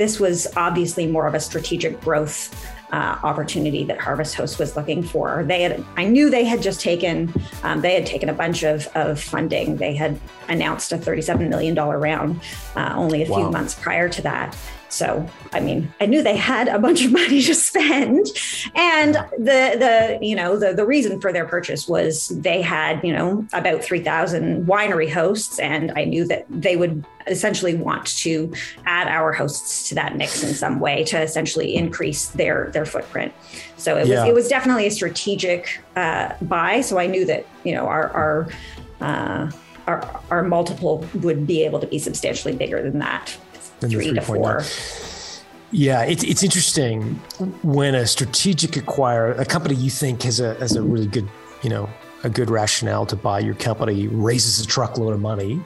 this was obviously more of a strategic growth uh, opportunity that Harvest Host was looking for. They had, I knew they had just taken, um, they had taken a bunch of, of funding. They had announced a $37 million round uh, only a wow. few months prior to that. So, I mean, I knew they had a bunch of money to spend, and the the you know the the reason for their purchase was they had you know about three thousand winery hosts, and I knew that they would essentially want to add our hosts to that mix in some way to essentially increase their their footprint. So it was yeah. it was definitely a strategic uh, buy. So I knew that you know our our uh, our, our multiple would be able to be substantially bigger than that three to four. Yeah, it's it's interesting when a strategic acquirer, a company you think has a has a really good, you know, a good rationale to buy your company, raises a truckload of money,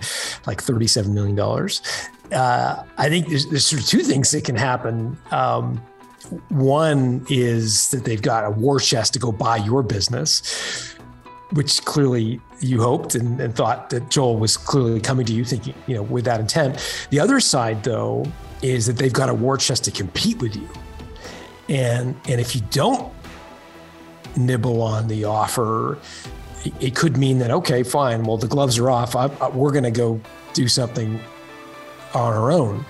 like thirty seven million dollars. Uh, I think there's, there's sort of two things that can happen. Um, one is that they've got a war chest to go buy your business which clearly you hoped and, and, thought that Joel was clearly coming to you thinking, you know, with that intent. The other side, though, is that they've got a war chest to compete with you. And and if you don't nibble on the offer, it, could mean that okay, fine. Well, the gloves are off. I, I, we're going to go do something on our own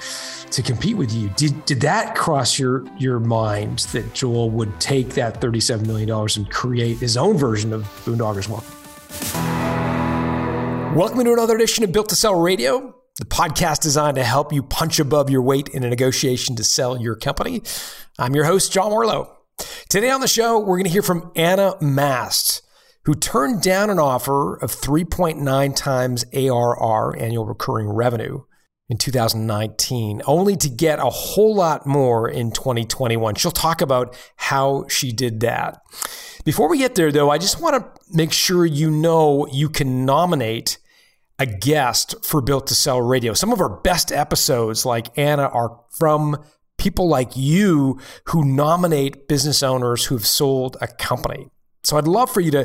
to compete with you. Did did that cross your your mind that Joel would take that thirty seven million dollars and create his own version of Boondockers Welcome? Welcome to another edition of Built to Sell Radio, the podcast designed to help you punch above your weight in a negotiation to sell your company. I'm your host, John Warrillow. Today on the show, we're going to hear from Anna Mast, who turned down an offer of 3.9 times ARR, annual recurring revenue, in 2019, only to get a whole lot more in 2021. She'll talk about how she did that. Before we get there, though, I just want to make sure you know you can nominate a guest for Built to Sell Radio. Some of our best episodes, like Anna, are from people like you who nominate business owners who've sold a company. So I'd love for you to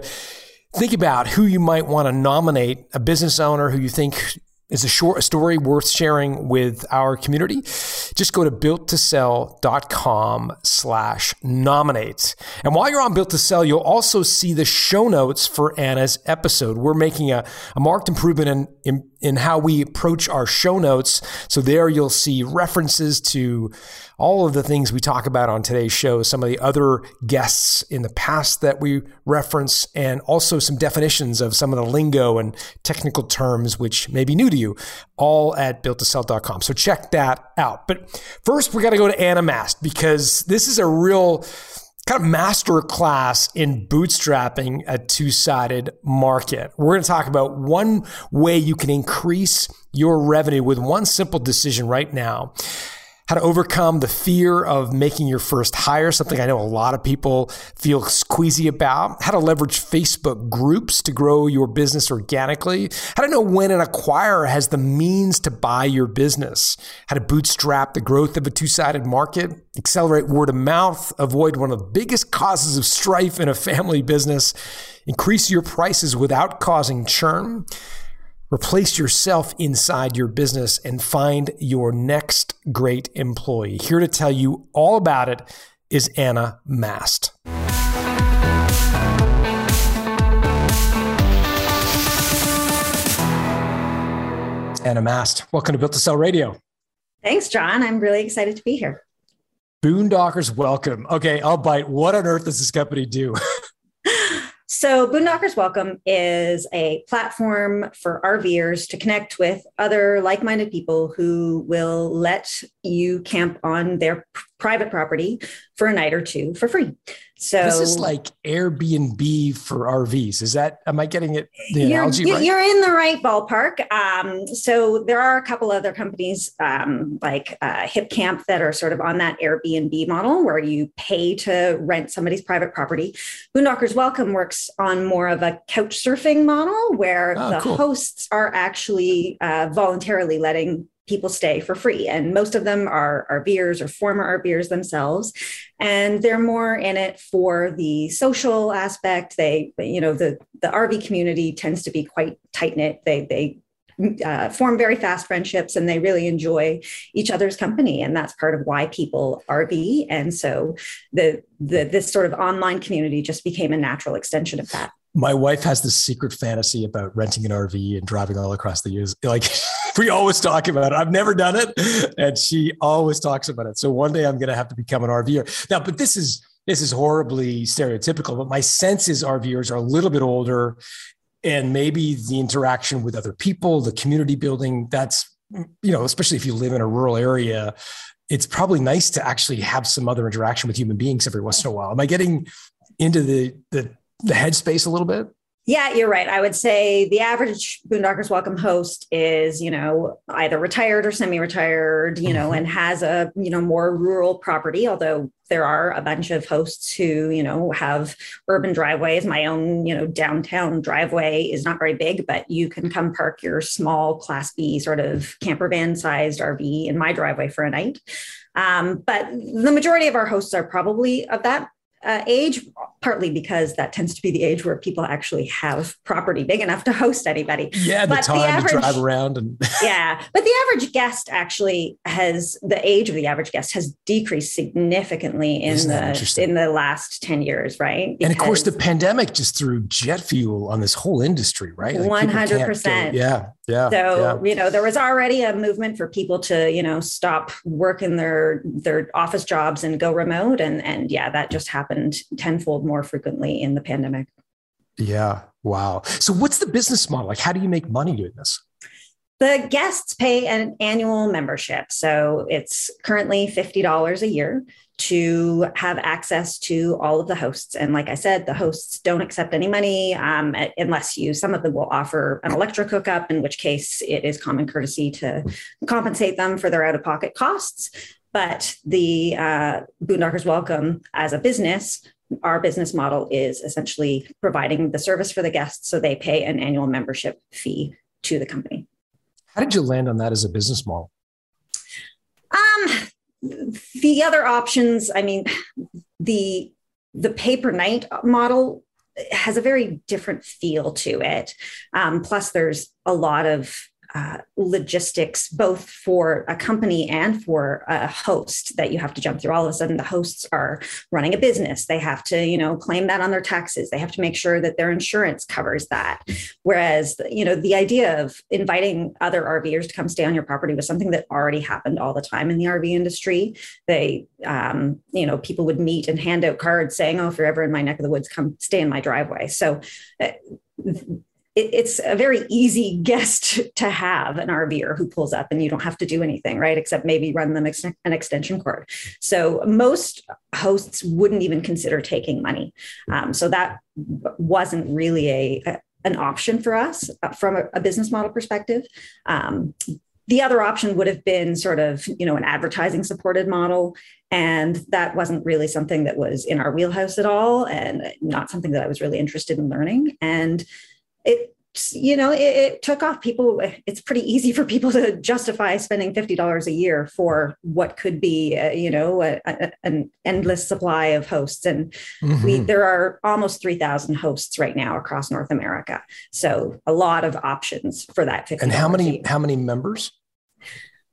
think about who you might want to nominate a business owner who you think is a short story worth sharing with our community, just go to builttosell.com slash nominate. And while you're on Built to Sell, you'll also see the show notes for Anna's episode. We're making a, a marked improvement in, in in how we approach our show notes. So there you'll see references to all of the things we talk about on today's show, some of the other guests in the past that we reference, and also some definitions of some of the lingo and technical terms which may be new to you, all at builttosell.com. So check that out. But first, we got to go to Anna Mast because this is a real kind of master class in bootstrapping a two sided market. We're going to talk about one way you can increase your revenue with one simple decision right now how to overcome the fear of making your first hire, something I know a lot of people feel queasy about, how to leverage Facebook groups to grow your business organically, how to know when an acquirer has the means to buy your business, how to bootstrap the growth of a two sided market, accelerate word of mouth, avoid one of the biggest causes of strife in a family business, increase your prices without causing churn Replace yourself inside your business and find your next great employee. Here to tell you all about it is Anna Mast. Anna Mast, welcome to Built to Sell Radio. Thanks, John. I'm really excited to be here. Boondockers, welcome. Okay, I'll bite. What on earth does this company do? So, Boondockers Welcome is a platform for RVers to connect with other like minded people who will let you camp on their private property for a night or two for free. So this is like Airbnb for RVs. Is that am I getting it the you're, analogy right? You're in the right ballpark. Um, so there are a couple other companies um, like uh, Hipcamp that are sort of on that Airbnb model where you pay to rent somebody's private property. Boondockers Welcome works on more of a couch surfing model where oh, the cool. hosts are actually uh, voluntarily letting people stay for free. And most of them are RVers or former RVers themselves. And they're more in it for the social aspect. They, you know, the, the RV community tends to be quite tight knit. They, they uh, form very fast friendships and they really enjoy each other's company and that's part of why people rv and so the, the this sort of online community just became a natural extension of that my wife has this secret fantasy about renting an rv and driving all across the years. Like we always talk about it. I've never done it. And she always talks about it. So one day i'm going to have to become an rver now but this is this is horribly stereotypical but my sense is rvers are a little bit older. And maybe the interaction with other people, the community building, that's, you know, especially if you live in a rural area, it's probably nice to actually have some other interaction with human beings every once in a while. Am I getting into the, the, the headspace a little bit? Yeah, you're right. I would say the average Boondockers Welcome host is, you know, either retired or semi-retired, you know, mm-hmm. and has a, you know, more rural property, although there are a bunch of hosts who, you know, have urban driveways. My own, you know, downtown driveway is not very big, but you can come park your small class B sort of camper van sized RV in my driveway for a night. Um, but the majority of our hosts are probably of that uh, age, partly because that tends to be the age where people actually have property big enough to host anybody. Yeah, the but time the average, to drive around and yeah, but the average guest actually has the age of the average guest has decreased significantly in the in the last ten years, right? Because and of course, the pandemic just threw jet fuel on this whole industry, right? One hundred percent. Yeah, yeah. So yeah. you know, there was already a movement for people to you know stop working their their office jobs and go remote, and and yeah, that just happened happened tenfold more frequently in the pandemic. Yeah. Wow. So, what's the business model? Like, how do you make money doing this? The guests pay an annual membership. So, it's currently $50 a year to have access to all of the hosts. And like I said, the hosts don't accept any money um, unless you, some of them will offer an electric hookup, in which case it is common courtesy to compensate them for their out of pocket costs. But the uh, Boondockers Welcome as a business, our business model is essentially providing the service for the guests so they pay an annual membership fee to the company. How did you land on that as a business model? Um, the other options, I mean, the the pay per night model has a very different feel to it. Um, plus, there's a lot of uh, logistics, both for a company and for a host that you have to jump through. All of a sudden, the hosts are running a business. They have to, you know, claim that on their taxes. They have to make sure that their insurance covers that. Whereas, you know, the idea of inviting other RVers to come stay on your property was something that already happened all the time in the RV industry. They, um, you know, people would meet and hand out cards saying, "Oh, if you're ever in my neck of the woods, come stay in my driveway." So. Uh, it, it's a very easy guest to have an RVer who pulls up and you don't have to do anything, right? Except maybe run them ex- an extension cord. So most hosts wouldn't even consider taking money. Um, so that wasn't really a, a, an option for us uh, from a, a, business model perspective. Um, the other option would have been sort of you know an advertising supported model and that wasn't really something that was in our wheelhouse at all and not something that i was really interested in learning and it you know it, it, took off. People it's pretty easy for people to justify spending $50 a year for what could be uh, you know a, a, an endless supply of hosts. And mm-hmm. we there are almost 3000 hosts right now across north america. So a lot of options for that $50 and how many how many members?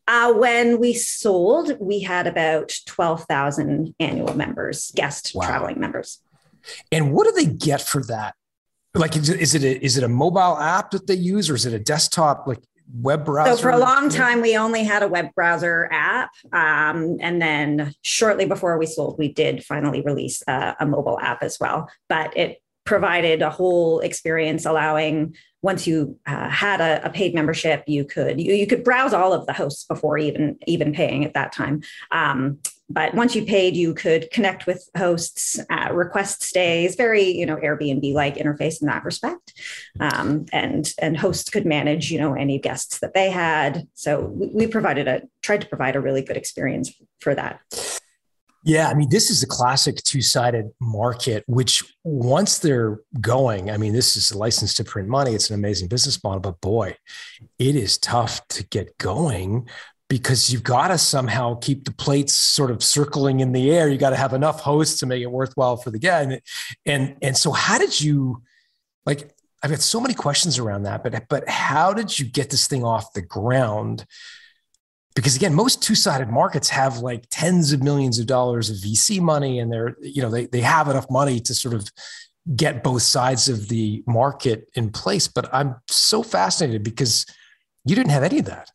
Uh, when we sold we had about 12000 annual members guest wow. traveling members. And what do they get for that like is it, is it a, is it a mobile app that they use or is it a desktop like web browser? So for a long time, we only had a web browser app, um, and then shortly before we sold, we did finally release a, a mobile app as well. But it provided a whole experience allowing once you uh, had a, a, paid membership you could you, you could browse all of the hosts before even even paying at that time um, but once you paid you could connect with hosts uh, request stays very you know airbnb like interface in that respect. Um, and and hosts could manage you know any guests that they had. So we, we provided a tried to provide a really good experience for that. Yeah, I mean, this is a classic two sided market, which once they're going, I mean, this is a license to print money. It's an amazing business model, but boy, it is tough to get going because you've got to somehow keep the plates sort of circling in the air. You got to have enough hosts to make it worthwhile for the guy. And, and, and so how did you like, I've got so many questions around that, but but how did you get this thing off the ground? Because again, most two-sided markets have like tens of millions of dollars of VC money, and they're you know they they have enough money to sort of get both sides of the market in place. But I'm so fascinated because you didn't have any of that.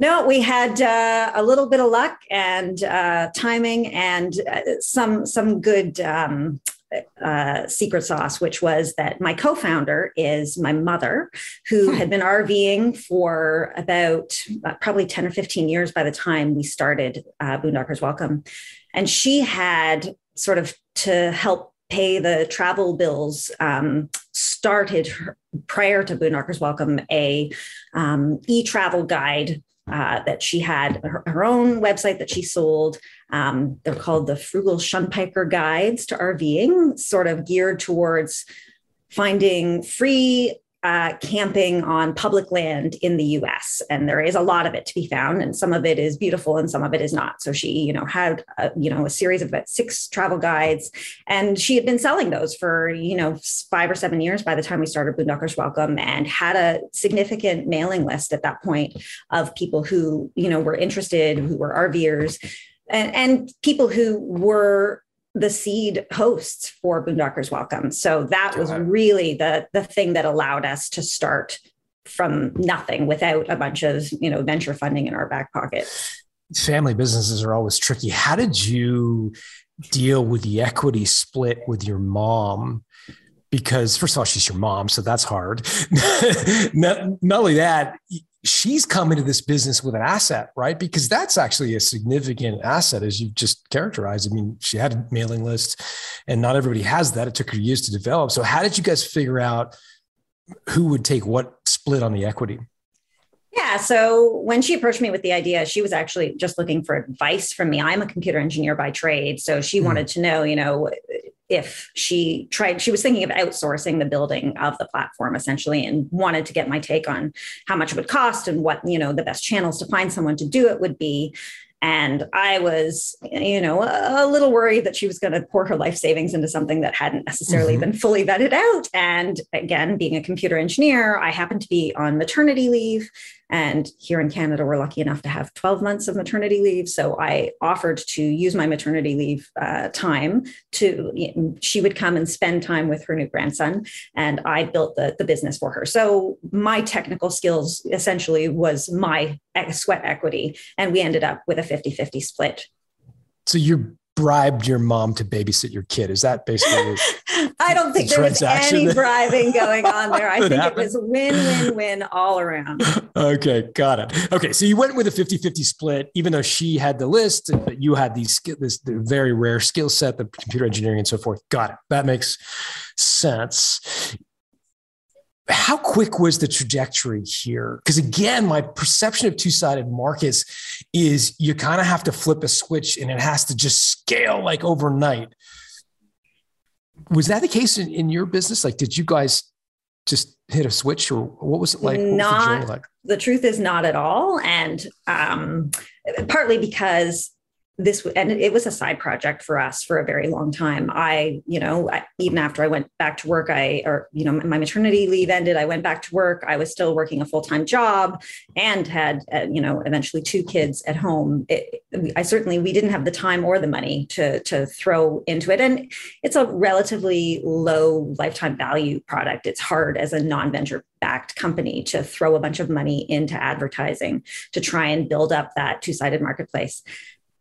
No, we had uh, a little bit of luck and uh, timing and uh, some some good um, uh, secret sauce, which was that my co-founder is my mother, who hmm. had been RVing for about uh, probably ten or fifteen years by the time we started uh, Boondockers Welcome, and she had sort of to help pay the travel bills um, started prior to Boondockers Welcome a um, e-travel guide uh, that she had her, her, own website that she sold. Um, they're called the Frugal Shunpiker Guides to RVing, sort of geared towards finding free uh, camping on public land in the U.S. and there is a lot of it to be found, and some of it is beautiful and some of it is not. So she, you know, had a, you know a series of about six travel guides, and she had been selling those for you know five or seven years by the time we started Boondockers Welcome, and had a significant mailing list at that point of people who you know were interested, who were RVers. And, and people who were the seed hosts for Boondockers Welcome. So that was really the the thing that allowed us to start from nothing without a bunch of you know venture funding in our back pocket. Family businesses are always tricky. How did you deal with the equity split with your mom? Because first of all, she's your mom, so that's hard. not, not only that, she's come into this business with an asset, right? Because that's actually a significant asset, as you've just characterized. I mean, she had a mailing list, and not everybody has that. It took her years to develop. So, how did you guys figure out who would take what split on the equity? Yeah. So when she approached me with the idea, she was actually just looking for advice from me. I'm a computer engineer by trade. So she mm. wanted to know, you know, if she tried, she was thinking of outsourcing the building of the platform essentially and wanted to get my take on how much it would cost and what, you know, the best channels to find someone to do it would be. And I was, you know, a little worried that she was going to pour her life savings into something that hadn't necessarily mm-hmm. been fully vetted out. And again, being a computer engineer, I happened to be on maternity leave and here in Canada, we're lucky enough to have 12 months of maternity leave. So I offered to use my maternity leave uh, time to, you know, she would come and spend time with her new grandson. And I built the, the business for her. So my technical skills essentially was my sweat equity. And we ended up with a 50 50 split. So you're bribed your mom to babysit your kid. Is that basically? I don't think the there was any bribing going on there. I think happened? it was win, win, win all around. okay, got it. Okay, so you went with a 50-50 split, even though she had the list, but you had these this very rare skill set, the computer engineering and so forth. Got it. That makes sense how quick was the trajectory here? Because again, my perception of two sided markets is you kind of have to flip a switch and it has to just scale like overnight. Was that the case in, in your business? Like, did you guys just hit a switch or what was it like? Not, the, like? the truth is not at all. And um, partly because this and it was a side project for us for a very long time. I you know I, even after i went back to work i or you know my maternity leave ended i went back to work. I was still working a full-time job and had uh, you know eventually two kids at home. It, i certainly we didn't have the time or the money to to throw into it. And it's a relatively low lifetime value product. It's hard as a non-venture backed company to throw a bunch of money into advertising to try and build up that two-sided marketplace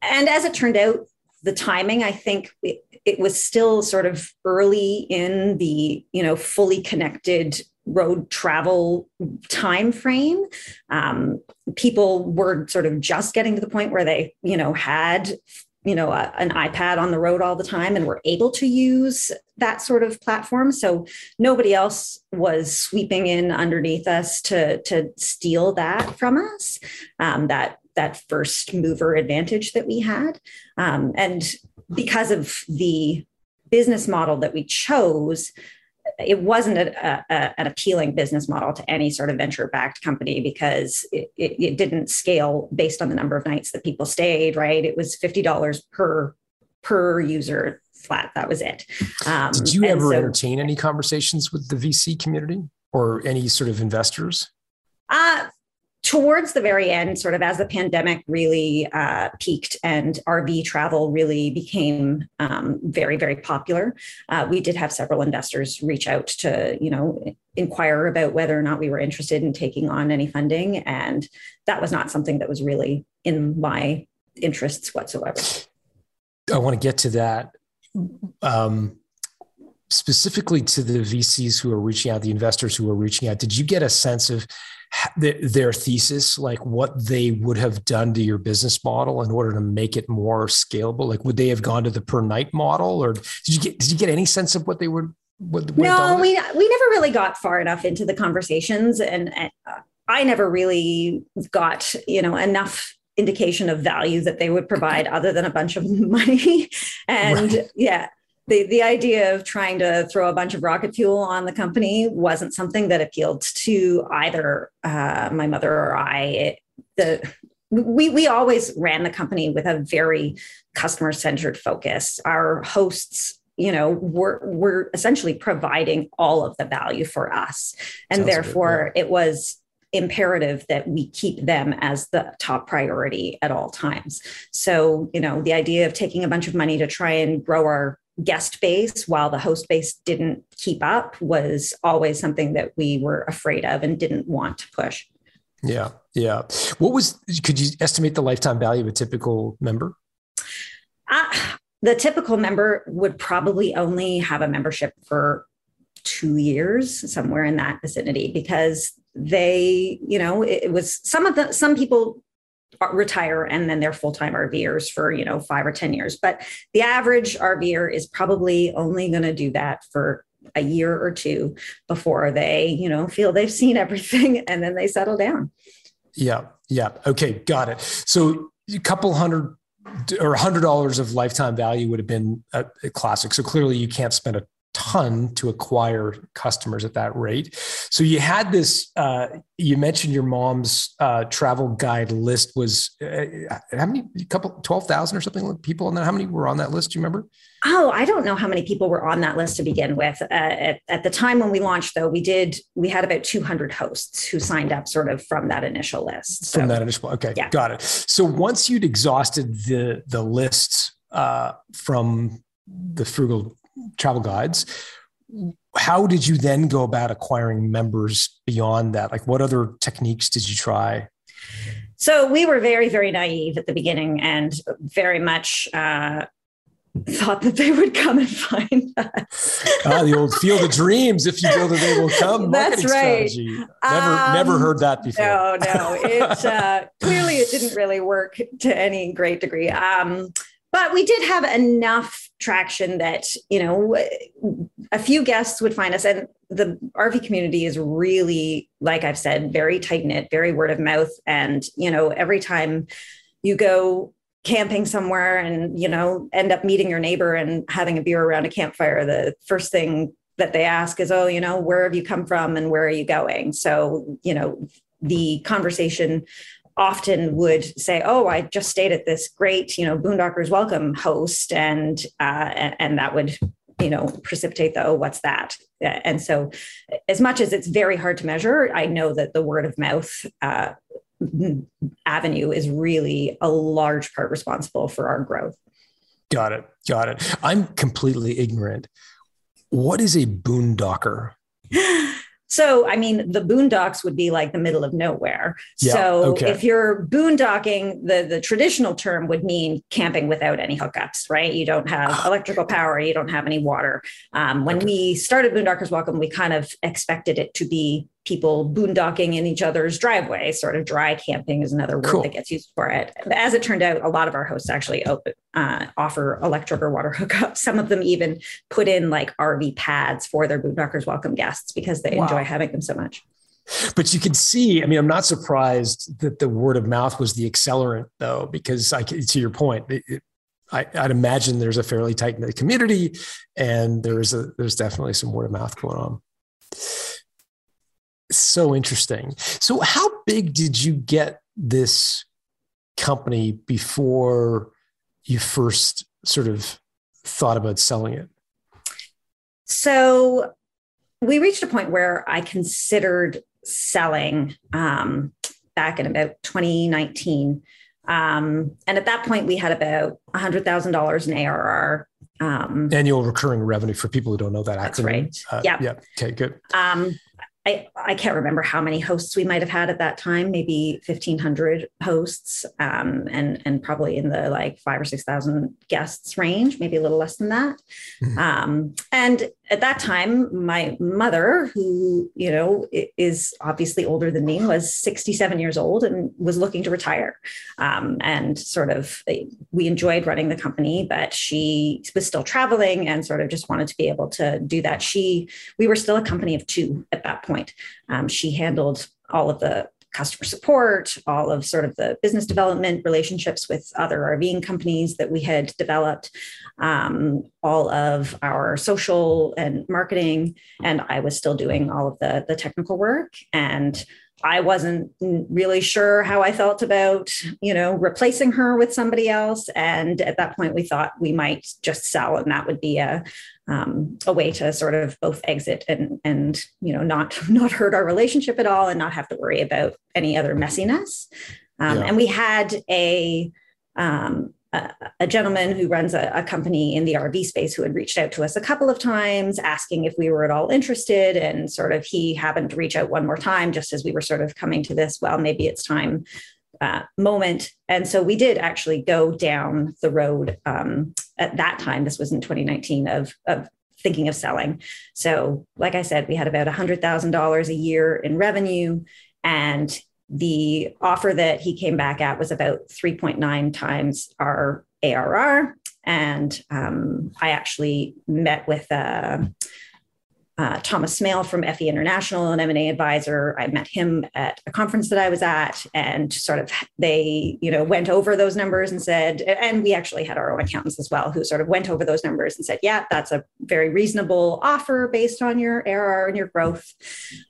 and as it turned out, the timing, I think it, it was still sort of early in the, you know, fully connected road travel time frame. Um, people were sort of just getting to the point where they, you know, had you know a, an ipad on the road all the time and were able to use that sort of platform so nobody else was sweeping in underneath us to to steal that from us um, that that first mover advantage that we had. Um, and because of the business model that we chose, it wasn't a, a, an appealing business model to any sort of venture backed company because it, it, it, didn't scale based on the number of nights that people stayed, right? It was $50 per per user flat. That was it. Um, Did you ever so, entertain any conversations with the VC community or any sort of investors? Uh, towards the very end, sort of as the pandemic really uh, peaked and RV travel really became um, very, very popular, uh, we did have several investors reach out to, you know, inquire about whether or not we were interested in taking on any funding, and that was not something that was really in my interests whatsoever. I want to get to that. Um, specifically to the VCs who are reaching out, the investors who are reaching out, did you get a sense of their thesis, like what they would have done to your business model in order to make it more scalable? Like, would they have gone to the per night model, or did you get did you get any sense of what they would? What, no, we we never really got far enough into the conversations, and, and uh, I never really got you know enough indication of value that they would provide other than a bunch of money and right. yeah the, the idea of trying to throw a bunch of rocket fuel on the company wasn't something that appealed to either uh, my mother or I. It, the we we always ran the company with a very customer centered focus. Our hosts, you know, were were essentially providing all of the value for us, and Sounds therefore good, yeah. it was imperative that we keep them as the top priority at all times. So, you know, the idea of taking a bunch of money to try and grow our guest base while the host base didn't keep up was always something that we were afraid of and didn't want to push. Yeah. Yeah. What was, could you estimate the lifetime value of a typical member? Uh, the typical member would probably only have a membership for two years, somewhere in that vicinity, because they, you know, it was some of the, some people retire and then they're full-time RVers for you know five or ten years. But the average RVer is probably only going to do that for a year or two before they you know feel they've seen everything and then they settle down. Yeah, yeah. Okay, got it. So a couple hundred or a hundred dollars of lifetime value would have been a, a classic. So clearly you can't spend a ton to acquire customers at that rate. So you had this. Uh, you mentioned your mom's uh, travel guide list was uh, how many? A couple, twelve thousand or something people on that. How many were on that list? Do you remember? Oh, I don't know how many people were on that list to begin with. Uh, at, at the time when we launched, though, we did we had about 200 hosts who signed up, sort of from that initial list. So, from that initial, okay, yeah. got it. So once you'd exhausted the the lists uh, from the frugal travel guides. How did you then go about acquiring members beyond that? Like, what other techniques did you try? So we were very, very naive at the beginning and very much uh, thought that they would come and find us. ah, the old field of dreams. If you build it, they will come. That's right. Strategy. Never, um, never heard that before. No, no. It uh, clearly it didn't really work to any great degree. Um, but we did have enough traction that you know a few guests would find us and the rv community is really like i've said very tight knit very word of mouth. And you know every time you go camping somewhere and you know end up meeting your neighbor and having a beer around a campfire the first thing that they ask is oh you know where have you come from and where are you going? So you know the conversation often would say, "Oh, I just stayed at this great, you know, Boondockers Welcome host," and uh, and that would you know precipitate the oh what's that? And so as much as it's very hard to measure i know that the word of mouth uh, avenue is really a large part responsible for our growth. Got it. Got it. I'm completely ignorant. What is a boondocker So, I mean, the boondocks would be like the middle of nowhere. Yeah, so, okay. if you're boondocking, the, the traditional term would mean camping without any hookups, right? You don't have ah. electrical power, you don't have any water. Um, when okay. we started Boondockers Welcome, we kind of expected it to be people boondocking in each other's driveway. Sort of dry camping is another word cool. that gets used for it. As it turned out, a lot of our hosts actually open, uh, offer electric or water hookups. Some of them even put in like RV pads for their boondockers welcome guests because they wow. enjoy having them so much. But you can see, I mean, I'm not surprised that the word of mouth was the accelerant, though, because I, to your point, it, it, I, would imagine there's a fairly tight knit community, and there's a there's definitely some word of mouth going on so interesting. So, how big did you get this company before you first sort of thought about selling it? So we reached a point where I considered selling um, back in about 2019. Um, and at that point, we had about $100,000 in ARR. Um, Annual recurring revenue for people who don't know that acronym. That's right. Uh, yeah. Yeah. Okay, good. Um, I, I can't remember how many hosts we might have had at that time, maybe 1500 hosts um, and, and probably in the like five or 6,000 guests range, maybe a little less than that. Mm-hmm. Um, and at that time, my mother, who, you know, is obviously older than me, was 67 years old and was looking to retire. Um, and sort of, we enjoyed running the company, but she was still traveling and sort of just wanted to be able to do that. She, we were still a company of two at that point. Um, she handled all of the customer support, all of sort of the business development relationships with other RVing companies that we had developed, um, all of our social and marketing, and I was still doing all of the the technical work. And I wasn't really sure how I felt about, you know, replacing her with somebody else. And at that point, we thought we might just sell, and that would be a um, a way to sort of both exit and and you know not not hurt our relationship at all, and not have to worry about any other messiness. Um, yeah. And we had a um, a, gentleman who runs a, a, company in the RV space who had reached out to us a couple of times asking if we were at all interested. And sort of he happened to reach out one more time just as we were sort of coming to this, well, maybe it's time uh, moment. And so we did actually go down the road um, at that time. This was in 2019 of, of thinking of selling. So, like I said, we had about $100,000 a year in revenue. And the offer that he came back at was about 3.9 times our ARR. And um, I actually met with uh, uh, Thomas Smale from FE International, an M&A advisor. I met him at a conference that I was at and sort of they, you know, went over those numbers and said, and we actually had our own accountants as well who sort of went over those numbers and said, yeah, that's a very reasonable offer based on your ARR and your growth.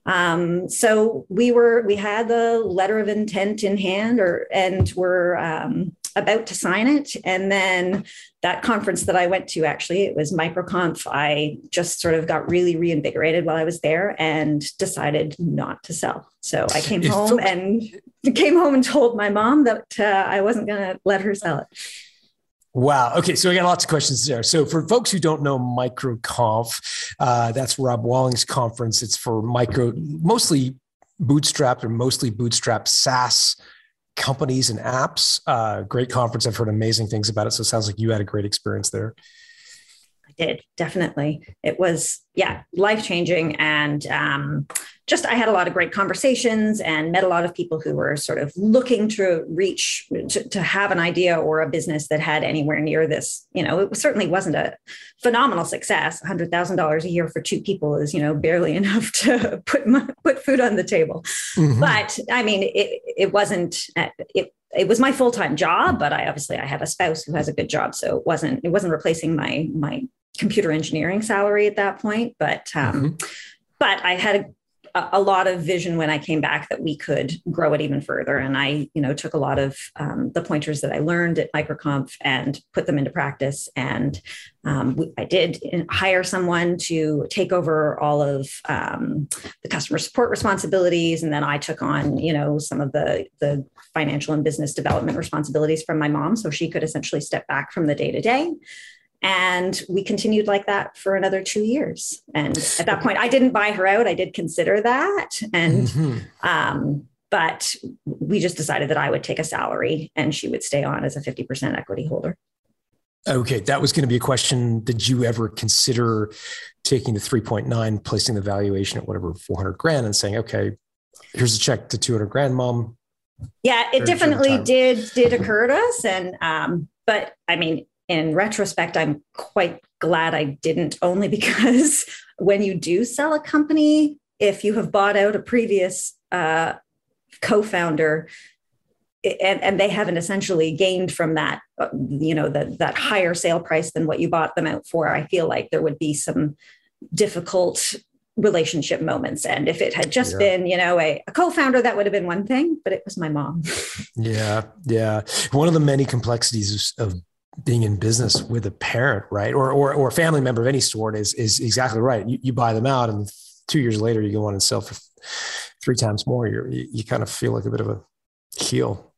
Um, so we were, we had the letter of intent in hand or, and we're, um, about to sign it. And then that conference that I went to, actually, it was MicroConf. I just sort of got really reinvigorated while I was there and decided not to sell. So I came home and came home and told my mom that uh, I wasn't going to let her sell it. Wow. Okay. So I got lots of questions there. So for folks who don't know MicroConf, uh, that's Rob Walling's conference. It's for micro, mostly bootstrapped or mostly bootstrapped SaaS companies and apps. Uh, great conference. I've heard amazing things about it. So it sounds like you had a great experience there. I did definitely. It was yeah life changing and um, just I had a lot of great conversations and met a lot of people who were sort of looking to reach to, to, have an idea or a business that had anywhere near this. You know, it certainly wasn't a phenomenal success. Hundred thousand dollars a year for two people is you know barely enough to put put food on the table. Mm-hmm. But I mean, it it wasn't it it was my full-time job but i obviously i have a spouse who has a good job so it wasn't it wasn't replacing my my computer engineering salary at that point but um mm-hmm. but i had a, lot of vision when I came back that we could grow it even further. And I, you know, took a lot of um, the pointers that I learned at MicroConf and put them into practice. And um, I did hire someone to take over all of um, the customer support responsibilities, and then I took on, you know, some of the the financial and business development responsibilities from my mom, so she could essentially step back from the day to day. And we continued like that for another two years. And at that point, I didn't buy her out. I did consider that. And, mm-hmm. um, but we just decided that I would take a salary and she would stay on as a 50% equity holder. Okay, that was going to be a question. Did you ever consider taking the 3.9, placing the valuation at whatever 400 grand and saying, okay, here's a check to 200 grand, mom? Yeah, it definitely did did occur to us, and um, but I mean, in retrospect, I'm quite glad I didn't, only because when you do sell a company, if you have bought out a previous uh, co founder, and, and they haven't essentially gained from that, uh, you know, the, that higher sale price than what you bought them out for, I feel like there would be some difficult relationship moments. And if it had just yeah. been, you know, a, a co-founder, that would have been one thing, but it was my mom. yeah. Yeah. One of the many complexities of being in business with a parent, right, or or, or a family member of any sort is is exactly right. You, you buy them out, and two years later, you go on and sell for three times more. You're, you you kind of feel like a bit of a heel.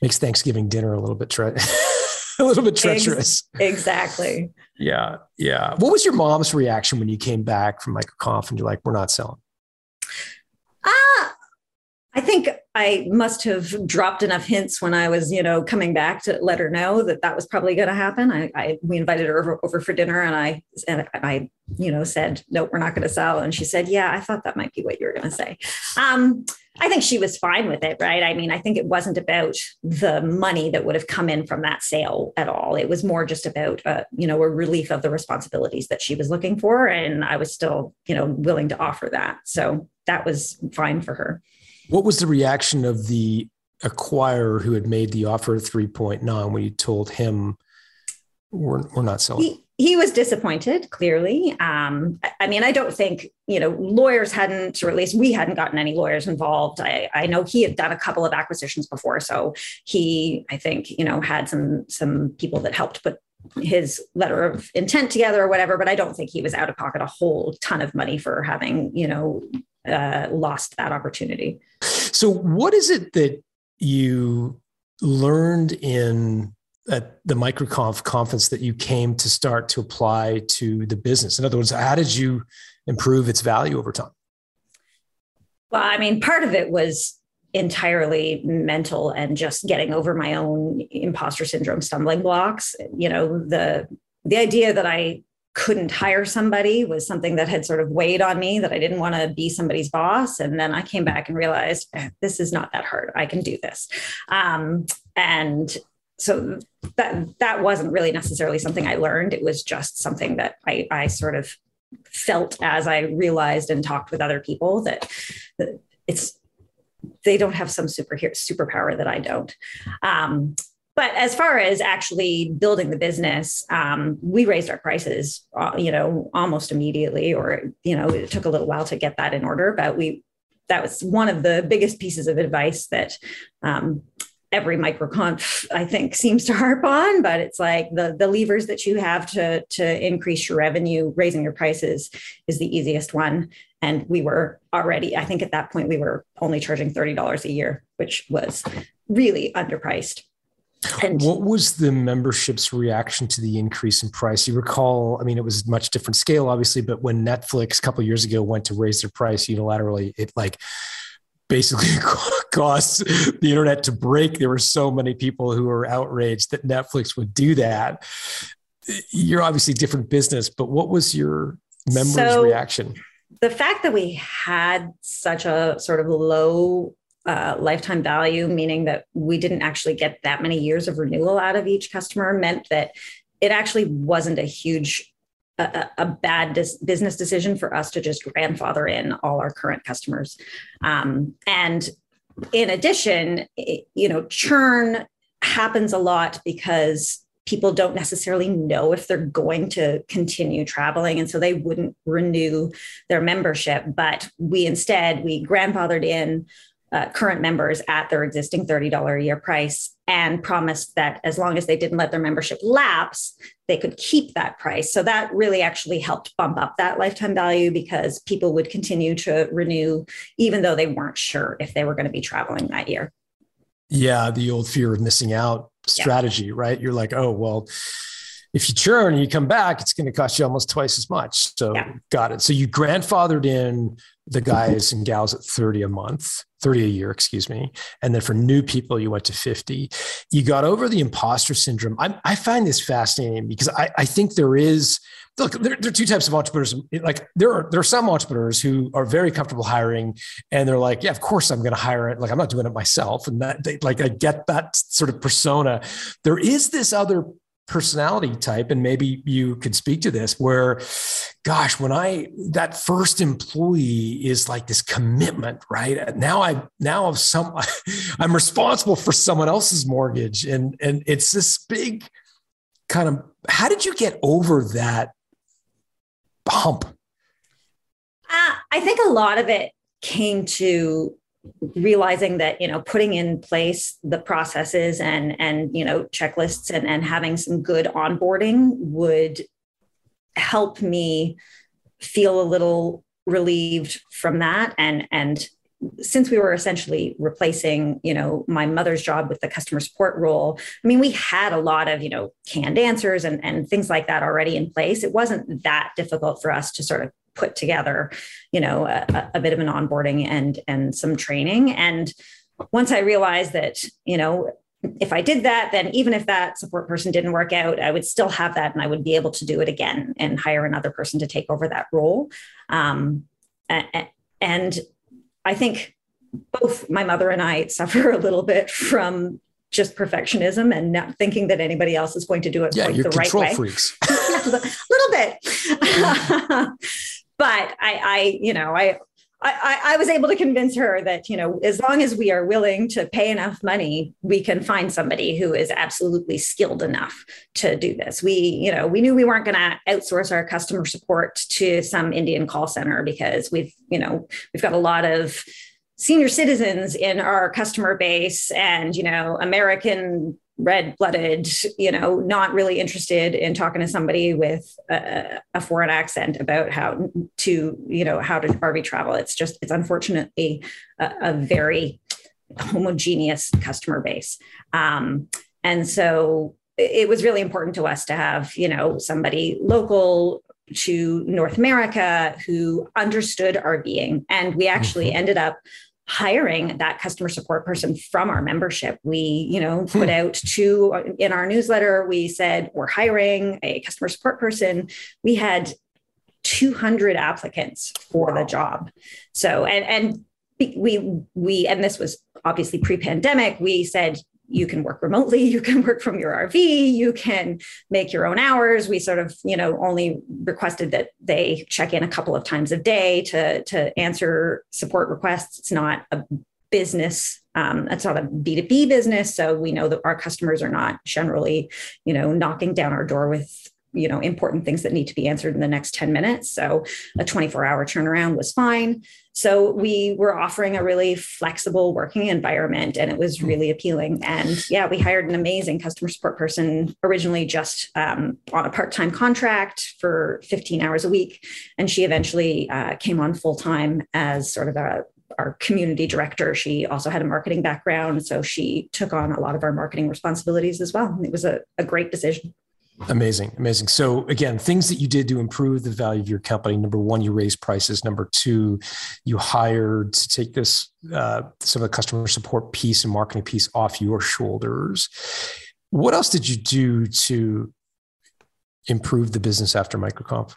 Makes Thanksgiving dinner a little bit tre- a little bit treacherous. Exactly. Yeah, yeah. What was your mom's reaction when you came back from MicroConf and you're like, "We're not selling"? Ah, I think I must have dropped enough hints when I was, you know, coming back to let her know that that was probably going to happen. I, I, we invited her over, over for dinner, and I and I, you know, said, "Nope, we're not going to sell." And she said, "Yeah, I thought that might be what you were going to say." Um, I think she was fine with it, right? I mean, I think it wasn't about the money that would have come in from that sale at all. It was more just about, uh, you know, a relief of the responsibilities that she was looking for, and I was still, you know, willing to offer that. So that was fine for her. What was the reaction of the acquirer who had made the offer of 3.9 when you told him we're, we're not selling? He, he was disappointed, clearly. Um, I mean, I don't think, you know, lawyers hadn't, or at least we hadn't gotten any lawyers involved. I, I know he had done a couple of acquisitions before. So he, I think, you know, had some some people that helped put his letter of intent together or whatever, but I don't think he was out of pocket a whole ton of money for having, you know, uh, lost that opportunity. So, what is it that you learned in at the MicroConf conference that you came to start to apply to the business? In other words, how did you improve its value over time? Well, I mean, part of it was entirely mental and just getting over my own imposter syndrome stumbling blocks. You know, the the idea that I couldn't hire somebody was something that had sort of weighed on me that I didn't want to be somebody's boss. And then I came back and realized eh, this is not that hard. I can do this. Um, and so that that wasn't really necessarily something I learned. It was just something that I, I sort of felt as I realized and talked with other people that, that it's they don't have some super superpower that I don't. Um, but as far as actually building the business um, we raised our prices uh, you know almost immediately or you know it took a little while to get that in order but we that was one of the biggest pieces of advice that um, every microconf i think seems to harp on but it's like the the levers that you have to to increase your revenue raising your prices is the easiest one. And we were already i think at that point we were only charging $30 a year which was really underpriced and what was the membership's reaction to the increase in price? You recall, I mean, it was much different scale, obviously, but when Netflix a couple years ago went to raise their price unilaterally, it like basically caused the internet to break. There were so many people who were outraged that Netflix would do that. You're obviously different business, but what was your members' so, reaction? The fact that we had such a sort of low uh, lifetime value, meaning that we didn't actually get that many years of renewal out of each customer, meant that it actually wasn't a huge, a, a bad dis- business decision for us to just grandfather in all our current customers. Um, and in addition, it, you know, churn happens a lot because people don't necessarily know if they're going to continue traveling and so they wouldn't renew their membership but we instead we grandfathered in uh, current members at their existing $30 a year price and promised that as long as they didn't let their membership lapse, they could keep that price. So that really actually helped bump up that lifetime value because people would continue to renew even though they weren't sure if they were going to be traveling that year. Yeah, the old fear of missing out strategy, yeah. right? You're like, oh, well, if you churn and you come back, it's going to cost you almost twice as much. So yeah. got it. So you grandfathered in the guys and gals at 30 a month, 30 a year, excuse me. And then for new people, you went to 50. You got over the imposter syndrome. I, I find this fascinating because I, I think there is, look, there, there, are two types of entrepreneurs. Like there are, there are some entrepreneurs who are very comfortable hiring and they're like, yeah, of course I'm going to hire it. Like I'm not doing it myself. And that they, like, I get that sort of persona. There is this other personality type and maybe you could speak to this where gosh when i that first employee is like this commitment right? Now i now i'm some i'm responsible for someone else's mortgage. And and it's this big kind of how did you get over that hump? Uh, i think a lot of it came to realizing that you know putting in place the processes and and you know checklists and and having some good onboarding would help me feel a little relieved from that. And and since we were essentially replacing you know my mother's job with the customer support role i mean we had a lot of you know canned answers and, and things like that already in place. It wasn't that difficult for us to sort of put together you know a, a bit of an onboarding and and some training and once i realized that you know if I did that, then even if that support person didn't work out, I would still have that and I would be able to do it again and hire another person to take over that role. Um, and I think both my mother and I suffer a little bit from just perfectionism and not thinking that anybody else is going to do it yeah, the right way. freaks. a little bit. but I, I, you know, I, I, I, was able to convince her that you know as long as we are willing to pay enough money we can find somebody who is absolutely skilled enough to do this. We you know we knew we weren't going to outsource our customer support to some indian call center because we've you know we've got a lot of senior citizens in our customer base and you know american red blooded you know not really interested in talking to somebody with a, a, foreign accent about how to you know how to rv travel it's just it's unfortunately a, a very homogeneous customer base um, and so it was really important to us to have you know somebody local to North America who understood RVing. And we actually mm-hmm. ended up hiring that customer support person from our membership. We, you know, put hmm. out two in our newsletter. We said we're hiring a customer support person. We had 200 applicants for the job. So, and, and we, we, and this was obviously pre pandemic, we said, you can work remotely you can work from your rv you can make your own hours. We sort of you know only requested that they check in a couple of times a day to to answer support requests. It's not a business um, it's not a b2b business. So we know that our customers are not generally you know knocking down our door with you know important things that need to be answered in the next 10 minutes so a 24 hour turnaround was fine so we were offering a really flexible working environment and it was hmm. really appealing and yeah we hired an amazing customer support person originally just um, on a part-time contract for 15 hours a week and she eventually uh, came on full-time as sort of a our community director. She also had a marketing background. So she took on a lot of our marketing responsibilities as well. It was a, a great decision. Amazing, amazing. So again, things that you did to improve the value of your company. Number one, you raised prices. Number two, you hired to take this uh, some of the customer support piece and marketing piece off your shoulders. What else did you do to improve the business after MicroConf?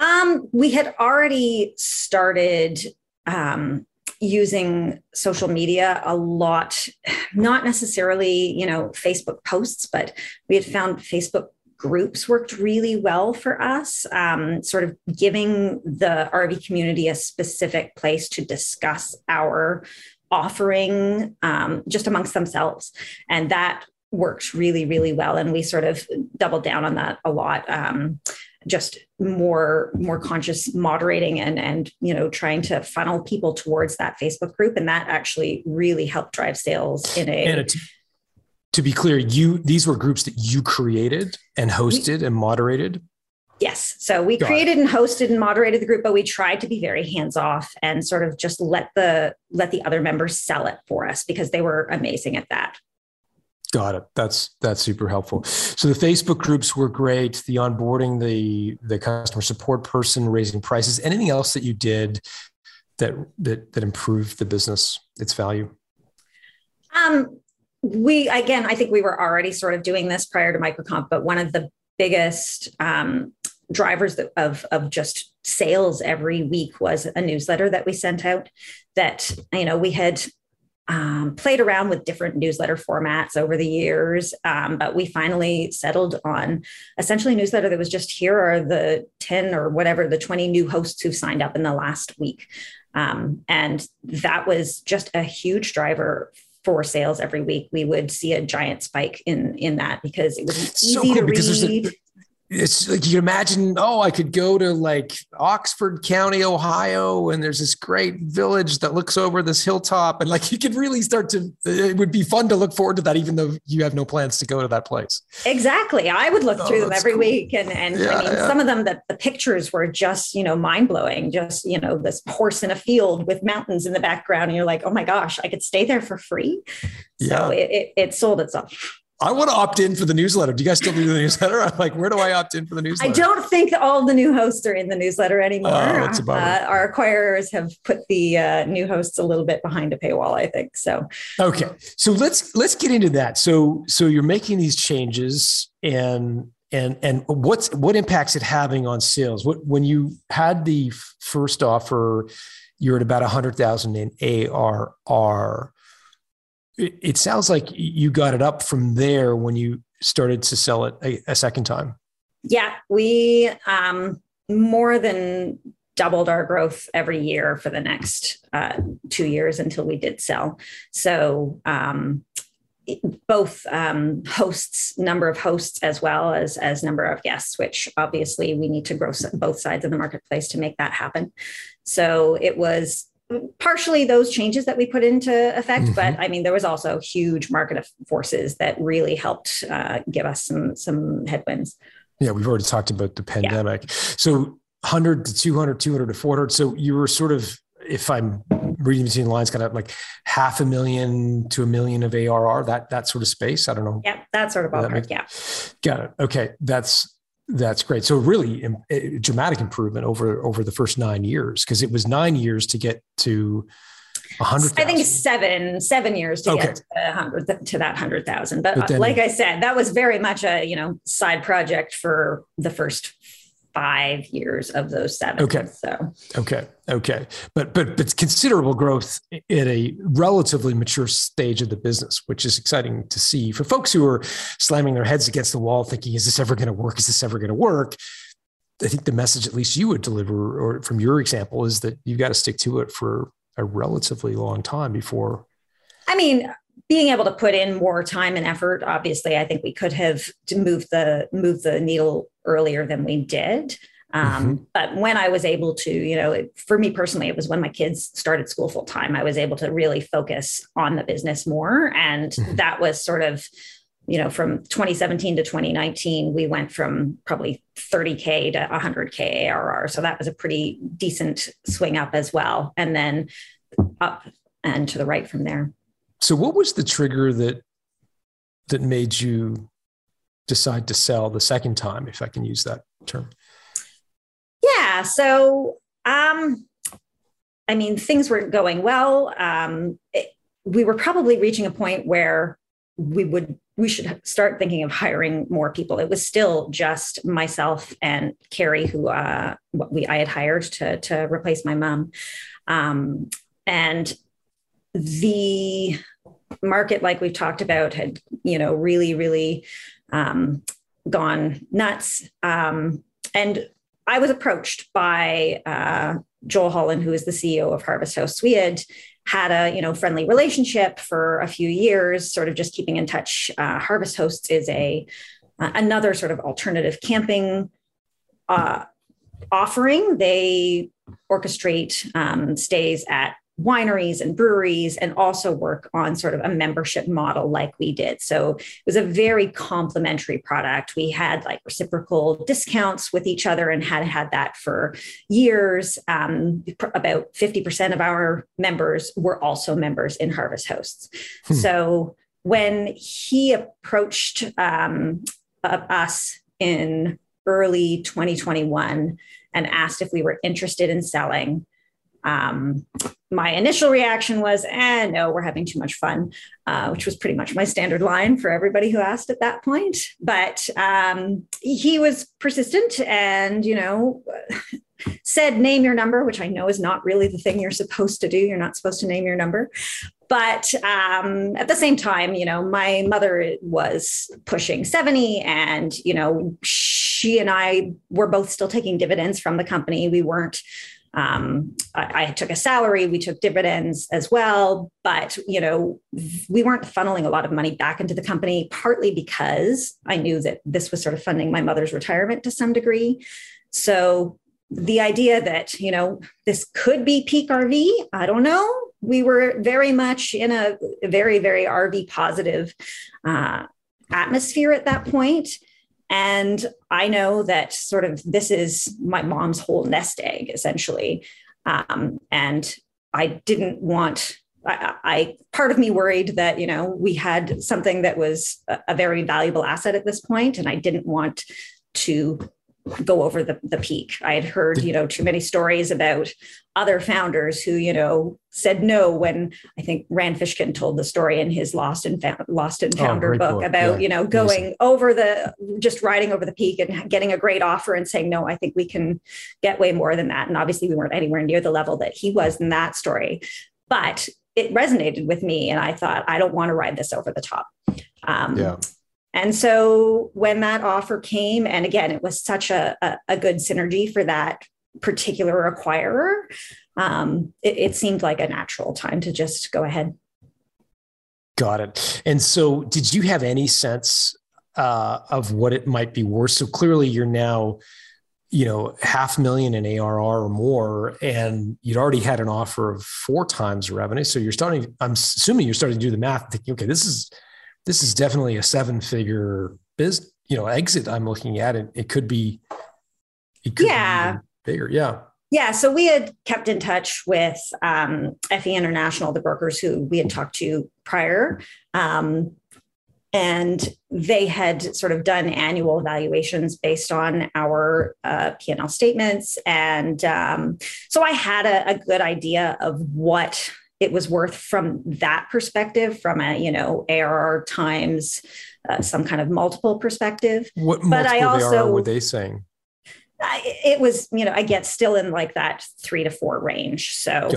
Um, we had already started um, using social media a lot not necessarily you know facebook posts but we had found facebook groups worked really well for us um, sort of giving the rv community a specific place to discuss our offering um, just amongst themselves. And that worked really really well. And we sort of doubled down on that a lot um, just more more conscious moderating and and you know trying to funnel people towards that facebook group. And that actually really helped drive sales in a to, to be clear you these were groups that you created and hosted we, and moderated? Yes. So we Got created it. and hosted and moderated the group but we tried to be very hands off and sort of just let the let the other members sell it for us because they were amazing at that Got it. That's that's super helpful. So the Facebook groups were great. The onboarding, the the customer support person, raising prices. Anything else that you did that that that improved the business, its value? Um, we again, I think we were already sort of doing this prior to MicroConf, but one of the biggest um, drivers of of just sales every week was a newsletter that we sent out. That you know we had um, played around with different newsletter formats over the years, um, but we finally settled on essentially a newsletter that was just here are the 10 or whatever, the 20 new hosts who've signed up in the last week. Um, and that was just a huge driver for sales every week. We would see a giant spike in in that because it was easy so cool to read. It's like you imagine, oh, I could go to like Oxford County, Ohio, and there's this great village that looks over this hilltop. And like you could really start to, it would be fun to look forward to that, even though you have no plans to go to that place. Exactly. I would look oh, through them every cool. week. And, and yeah, I mean, yeah. some of them that the pictures were just, you know, mind blowing, just, you know, this horse in a field with mountains in the background. And you're like, oh my gosh, I could stay there for free. So yeah. it, it, it sold itself. I want to opt in for the newsletter. Do you guys still do the newsletter? I'm like, where do I opt in for the newsletter? I don't think all the new hosts are in the newsletter anymore. Oh, that's a uh, our acquirers have put the uh, new hosts a little bit behind a paywall, I think. So okay, so let's let's get into that. So so you're making these changes, and and and what's what impacts it having on sales? What when you had the first offer, you're at about a hundred thousand in ARR it, sounds like you got it up from there when you started to sell it a, a second time. Yeah, we um, more than doubled our growth every year for the next uh, two years until we did sell. So um, both um, hosts, number of hosts as well as as number of guests, which obviously we need to grow both sides of the marketplace to make that happen. So it was partially those changes that we put into effect mm-hmm. but i mean there was also huge market forces that really helped uh, give us some some headwinds. Yeah we've already talked about the pandemic. Yeah. so 100 to 200 200 to 400 so you were sort of if i'm reading between the lines kind of like half a million to a million of arr that that sort of space? I don't know. Yeah that sort of ballpark yeah. Got it. Okay that's that's great. So really a eh, dramatic improvement over over the first nine years because it was nine years to get to a hundred. I think seven seven years to okay. get to hundred to that hundred thousand. But, but then, like I said, that was very much a you know side project for the first five years of those seven. Okay. So okay, okay, but but but considerable growth at a relatively mature stage of the business, which is exciting to see for folks who are slamming their heads against the wall, thinking, "Is this ever going to work? Is this ever going to work?" I think the message, at least you would deliver, or from your example, is that you've got to stick to it for a relatively long time before. I mean, being able to put in more time and effort obviously i think we could have moved the move the needle earlier than we did. Um, mm-hmm. but when i was able to you know for me personally it was when my kids started school full time i was able to really focus on the business more. And mm-hmm. that was sort of you know from 2017 to 2019 we went from probably 30k to 100k arr so that was a pretty decent swing up as well. And then up and to the right from there so what was the trigger that that made you decide to sell the second time, if I can use that term? Yeah. So um I mean, things were going well. Um, it, we were probably reaching a point where we would we should start thinking of hiring more people. It was still just myself and Carrie, who uh, we I had hired to to replace my mom, um, and the market, like we've talked about, had you know really, really um, gone nuts. Um, and I was approached by uh, Joel Holland, who is the CEO of Harvest Host. We had had a you know friendly relationship for a few years, sort of just keeping in touch. Uh, Harvest Hosts is a uh, another sort of alternative camping uh, offering. They orchestrate um, stays at wineries and breweries and also work on sort of a membership model like we did. So it was a very complementary product. We had like reciprocal discounts with each other and had had that for years. Um, about 50% of our members were also members in Harvest Hosts. Hmm. So when he approached um, us in early 2021 and asked if we were interested in selling, um, my initial reaction was, eh, no, we're having too much fun, uh, which was pretty much my standard line for everybody who asked at that point. But um, he was persistent and, you know, said, name your number, which I know is not really the thing you're supposed to do. You're not supposed to name your number. But um, at the same time, you know, my mother was pushing 70 and, you know, she and I were both still taking dividends from the company. We weren't um, I, I, took a salary, we took dividends as well, but you know, we weren't funneling a lot of money back into the company, partly because I knew that this was sort of funding my mother's retirement to some degree. So the idea that you know this could be peak RV, I don't know. We were very much in a very very RV positive uh, atmosphere at that point. And I know that sort of this is my mom's whole nest egg, essentially. Um, and I didn't want, I, I, part of me worried that, you know, we had something that was a, a very valuable asset at this point, and I didn't want to go over the, the peak. I had heard, you know, too many stories about other founders who, you know, said no when I think Rand Fishkin told the story in his Lost and Found, Lost and oh, Founder oh, book, book, about, yeah. you know, going over the just riding over the peak and getting a great offer and saying, no, I think we can get way more than that. And obviously we weren't anywhere near the level that he was in that story. But it resonated with me. And I thought, I don't want to ride this over the top. Um, yeah. And so when that offer came, and again, it was such a, a, a good synergy for that particular acquirer, um, it, it seemed like a natural time to just go ahead. Got it. And so, did you have any sense uh, of what it might be worth? So clearly, you're now, you know, half million in ARR or more, and you'd already had an offer of four times revenue. So you're starting. I'm assuming you're starting to do the math, thinking, okay, this is this is definitely a seven figure business, you know, exit I'm looking at. It, it could be, it could yeah. be bigger. Yeah. Yeah. So we had kept in touch with um, FE International, the brokers who we had talked to prior. Um, and they had sort of done annual evaluations based on our uh, P&L statements. And um, so I had a, a good idea of what it was worth from that perspective, from a you know ARR times uh, some kind of multiple perspective. What but I also ARR were they saying? it was you know I get still in like that three to four range. So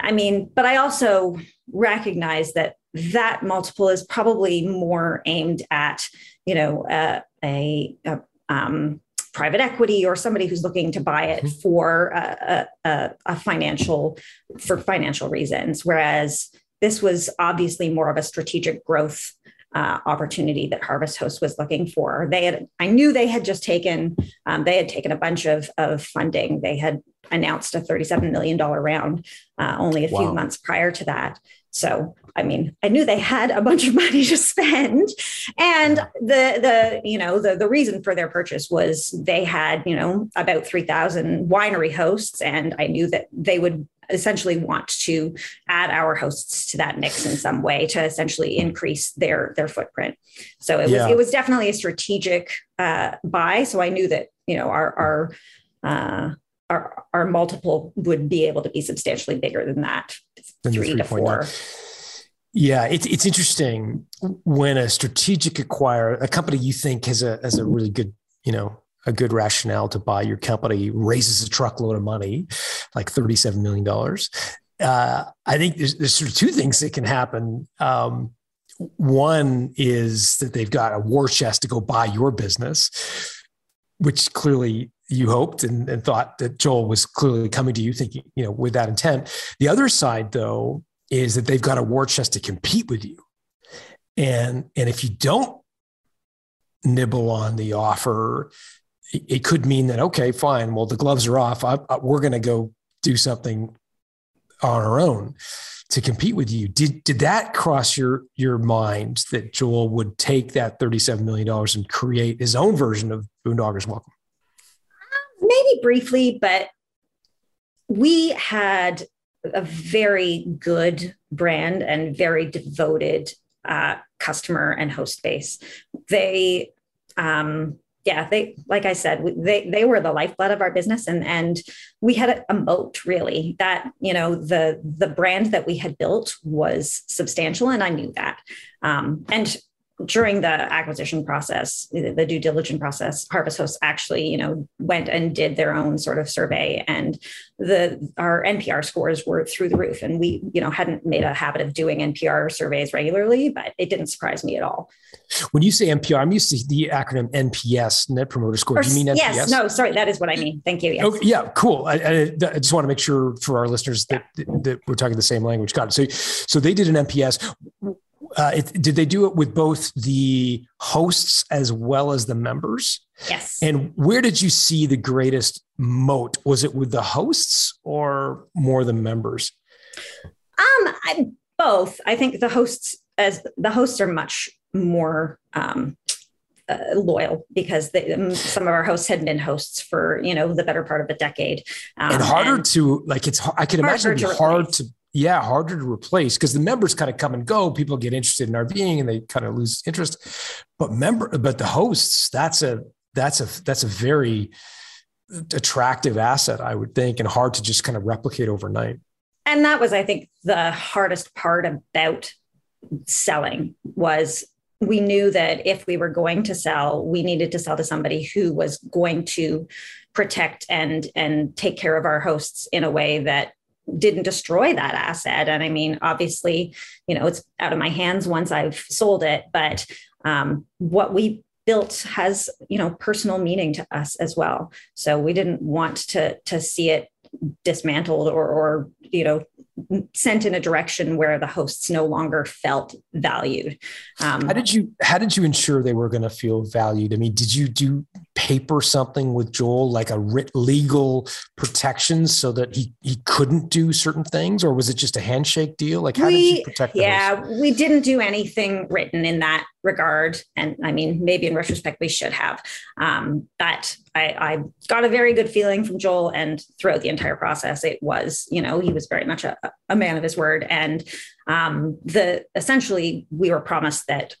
I mean, but I also recognize that that multiple is probably more aimed at you know uh, a, a um, private equity or somebody who's looking to buy it mm-hmm. for a, a, a financial for financial reasons whereas this was obviously more of a strategic growth uh, opportunity that Harvest Host was looking for. They had, I knew they had just taken, um, they had taken a bunch of, of funding. They had announced a $37 million round uh, only a wow. few months prior to that. So, I mean, I knew they had a bunch of money to spend. And the the, you know, the the reason for their purchase was they had, you know, about 3000 winery hosts and I knew that they would essentially want to add our hosts to that mix in some way to essentially increase their their footprint. So it yeah. was it was definitely a strategic uh, buy. So I knew that you know our our uh, our, our multiple would be able to be substantially bigger than that, than three to four. Yeah, it's it's interesting when a strategic acquirer, a company you think has a has a really good, you know, a good rationale to buy your company raises a truckload of money, like $37 million. Uh, I think there's, there's sort of two things that can happen. Um, one is that they've got a war chest to go buy your business, which clearly you hoped and, and thought that Joel was clearly coming to you thinking, you know, with that intent. The other side, though, is that they've got a war chest to compete with you. And, and if you don't nibble on the offer, it, could mean that, okay, fine. Well, the gloves are off. I, I, we're going to go do something on our own to compete with you. Did did that cross your your mind that Joel would take that thirty seven million dollars and create his own version of Boondockers Welcome? Maybe briefly, but we had a very good brand and very devoted uh, customer and host base. They, um, yeah, they, like I said, they they were the lifeblood of our business, and and we had a, a moat really that you know the the brand that we had built was substantial, and I knew that. Um, and during the acquisition process, the due diligence process, Harvest Hosts actually, you know, went and did their own sort of survey, and the our NPR scores were through the roof. And we, you know, hadn't made a habit of doing NPR surveys regularly, but it didn't surprise me at all. When you say NPR, I'm used to the acronym NPS, Net Promoter Score. Or, Do you mean NPS? Yes. No. Sorry, that is what I mean. Thank you. Yes. Oh, yeah. Cool. I, I, I, just want to make sure for our listeners that, yeah. that we're talking the same language. Got it. So, so they did an NPS uh, it, did they do it with both the hosts as well as the members? Yes. And where did you see the greatest moat? Was it with the hosts or more the members? Um, I, both. I think the hosts as the hosts are much more um, uh, loyal because they, um, some of our hosts had been hosts for you know the better part of a decade um, and harder and to like it's i can imagine it'd be hard to yeah, harder to replace because the members kind of come and go. People get interested in RVing and they kind of lose interest. But member, but the hosts, that's a that's a that's a very attractive asset, I would think, and hard to just kind of replicate overnight. And that was, I think, the hardest part about selling was we knew that if we were going to sell, we needed to sell to somebody who was going to protect and and take care of our hosts in a way that didn't destroy that asset. And I mean, obviously, you know, it's out of my hands once I've sold it, but um, what we built has, you know, personal meaning to us as well. So we didn't want to to see it dismantled or, or you know sent in a direction where the hosts no longer felt valued. Um, how did you how did you ensure they were going to feel valued? I mean, did you do paper something with Joel like a writ legal protections so that he he couldn't do certain things, or was it just a handshake deal? Like how we, did you protect? Yeah, we didn't do anything written in that regard, and I mean, maybe in retrospect we should have, um, but I, I got a very good feeling from Joel, and throughout the entire process, it was you know he was very much a, a man of his word. And um, the essentially, we were promised that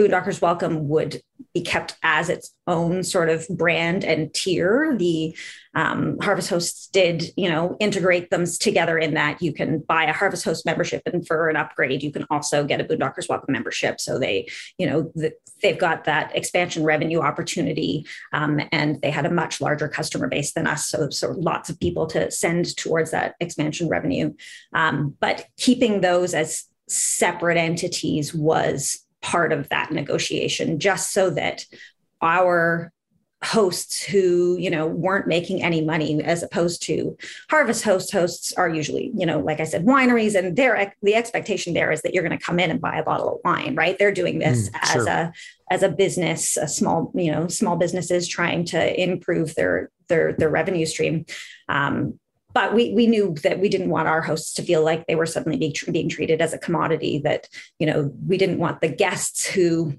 Boondockers Welcome would be kept as its own sort of brand and tier. The um, Harvest Hosts did, you know, integrate them together in that you can buy a Harvest Host membership, and for an upgrade, you can also get a Boondockers Welcome membership. So they, you know, the, they've got that expansion revenue opportunity, um, and they had a much larger customer base than us. So, so lots of people to send towards that expansion revenue. Um, but keeping those as separate entities was part of that negotiation just so that our hosts who you know weren't making any money as opposed to harvest host hosts are usually you know like i said wineries and their the expectation there is that you're going to come in and buy a bottle of wine right they're doing this mm, as sure. a as a business a small you know small businesses trying to improve their their their revenue stream um, but we we knew that we didn't want our hosts to feel like they were suddenly being, being treated as a commodity that you know we didn't want the guests who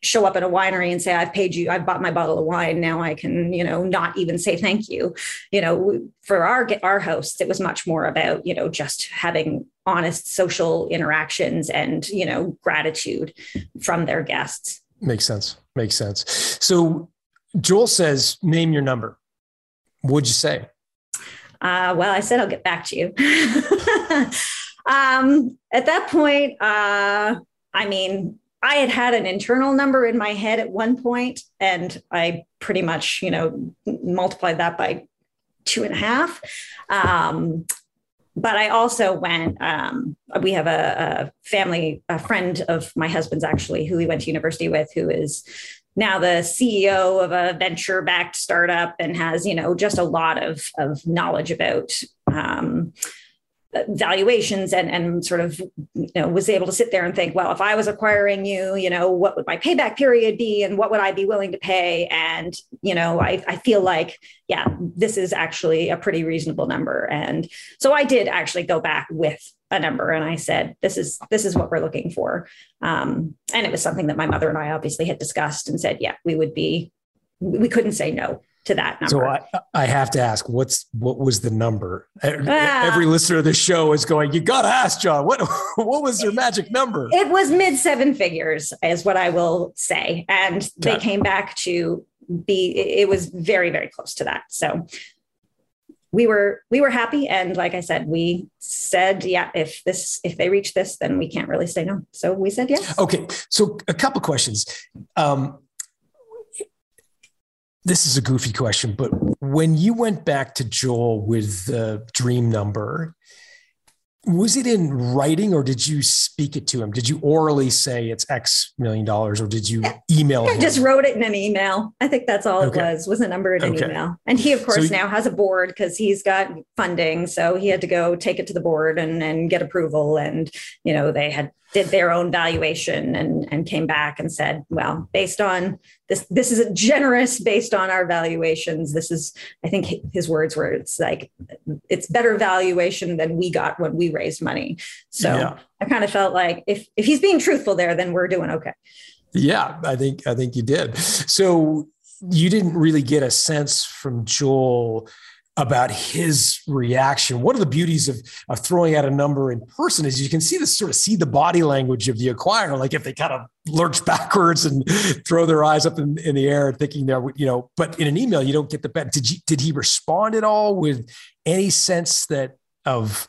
show up at a winery and say i've paid you i've bought my bottle of wine now i can you know not even say thank you. You know for our our hosts it was much more about you know just having honest social interactions and you know gratitude from their guests. Makes sense makes sense. So joel says name your number. What'd you say uh, well, I said I'll get back to you. um, at that point, uh, I mean, I had had an internal number in my head at one point, and I pretty much, you know, multiplied that by two and a half. Um, but I also went. Um, we have a, a, family, a friend of my husband's actually, who we went to university with, who is now the CEO of a venture backed startup and has, you know, just a lot of, of knowledge about um, valuations and, and sort of, you know, was able to sit there and think, well, if I was acquiring you, you know, what would my payback period be and what would I be willing to pay? And, you know, I, I feel like, yeah, this is actually a pretty reasonable number. And so I did actually go back with a number and I said, this is this is what we're looking for. Um, and it was something that my mother and I obviously had discussed and said, yeah, we would be we couldn't say no to that number. So I, I have to ask, what's what was the number? Ah. Every listener of the show is going, you gotta ask John, what what was your magic number? It was mid seven figures, is what I will say. And okay. they came back to be it was very, very close to that. So we were we were happy. And like i said we said yeah if this if they reach this then we can't really say no. So we said yes. Okay. So a couple questions. Um, this is a goofy question but when you went back to joel with the dream number was it in writing or did you speak it to him? Did you orally say it's X million dollars or did you email I him? just wrote it in an email. I think that's all okay. it was, was a number in an okay. email. And he, of course, so he, now has a board because he's got funding. So he had to go take it to the board and, and get approval. And, you know, they had did their own valuation and, and came back and said, well, based on this, this is a generous based on our valuations. This is, I think his words were, it's like, it's better valuation than we got when we raised money. So yeah. I kind of felt like if, if he's being truthful there, then we're doing okay. Yeah, I think, I think you did. So you didn't really get a sense from Joel about his reaction. One of the beauties of, of throwing out a number in person is you can see this sort of see the body language of the acquirer, like if they kind of lurch backwards and throw their eyes up in, in the air thinking they're, you know, but in an email, you don't get the bet. Did you, did he respond at all with any sense that of,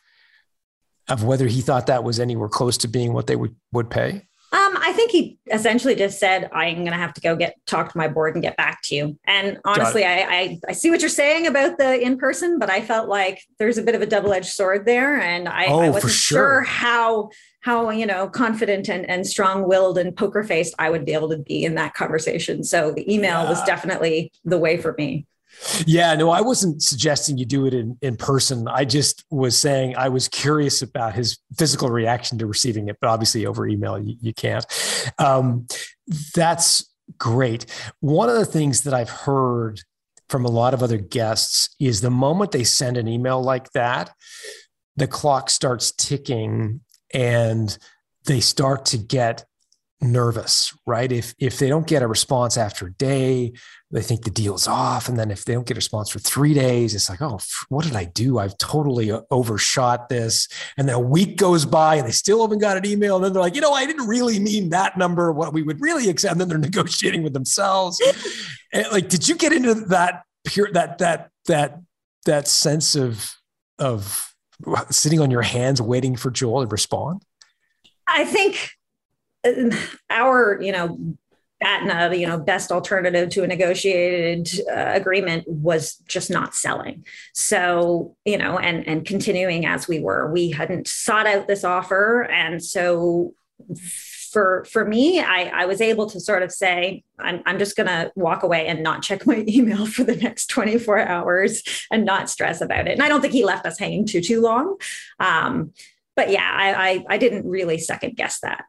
of whether he thought that was anywhere close to being what they would, would pay? Um, I think he essentially just said, "I'm going to have to go get talk to my board and get back to you." And honestly, I, I, I see what you're saying about the in person, but I felt like there's a bit of a double edged sword there, and I, oh, I wasn't sure. sure how how you know confident and, and strong willed and poker faced I would be able to be in that conversation. So the email yeah. was definitely the way for me. Yeah, no, I wasn't suggesting you do it in, in person. I just was saying I was curious about his physical reaction to receiving it, but obviously over email you, you can't. Um, that's great. One of the things that I've heard from a lot of other guests is the moment they send an email like that, the clock starts ticking and they start to get nervous, right? If if they don't get a response after a day, they think the deal's off, and then if they don't get a response for three days, it's like, oh, what did I do? I've totally uh, overshot this. And then a week goes by, and they still haven't got an email, and then they're like, you know, I didn't really mean that number. What we would really accept. And then they're negotiating with themselves. and like, did you get into that pure that that that that sense of of sitting on your hands waiting for Joel to respond? I think our, you know, BATNA, you know, best alternative to a negotiated uh, agreement was just not selling. So, you know, and and continuing as we were, we hadn't sought out this offer, and so for for me, I, I was able to sort of say, I'm I'm just going to walk away and not check my email for the next 24 hours and not stress about it. And I don't think he left us hanging too too long. Um, but yeah, I, I I didn't really second guess that.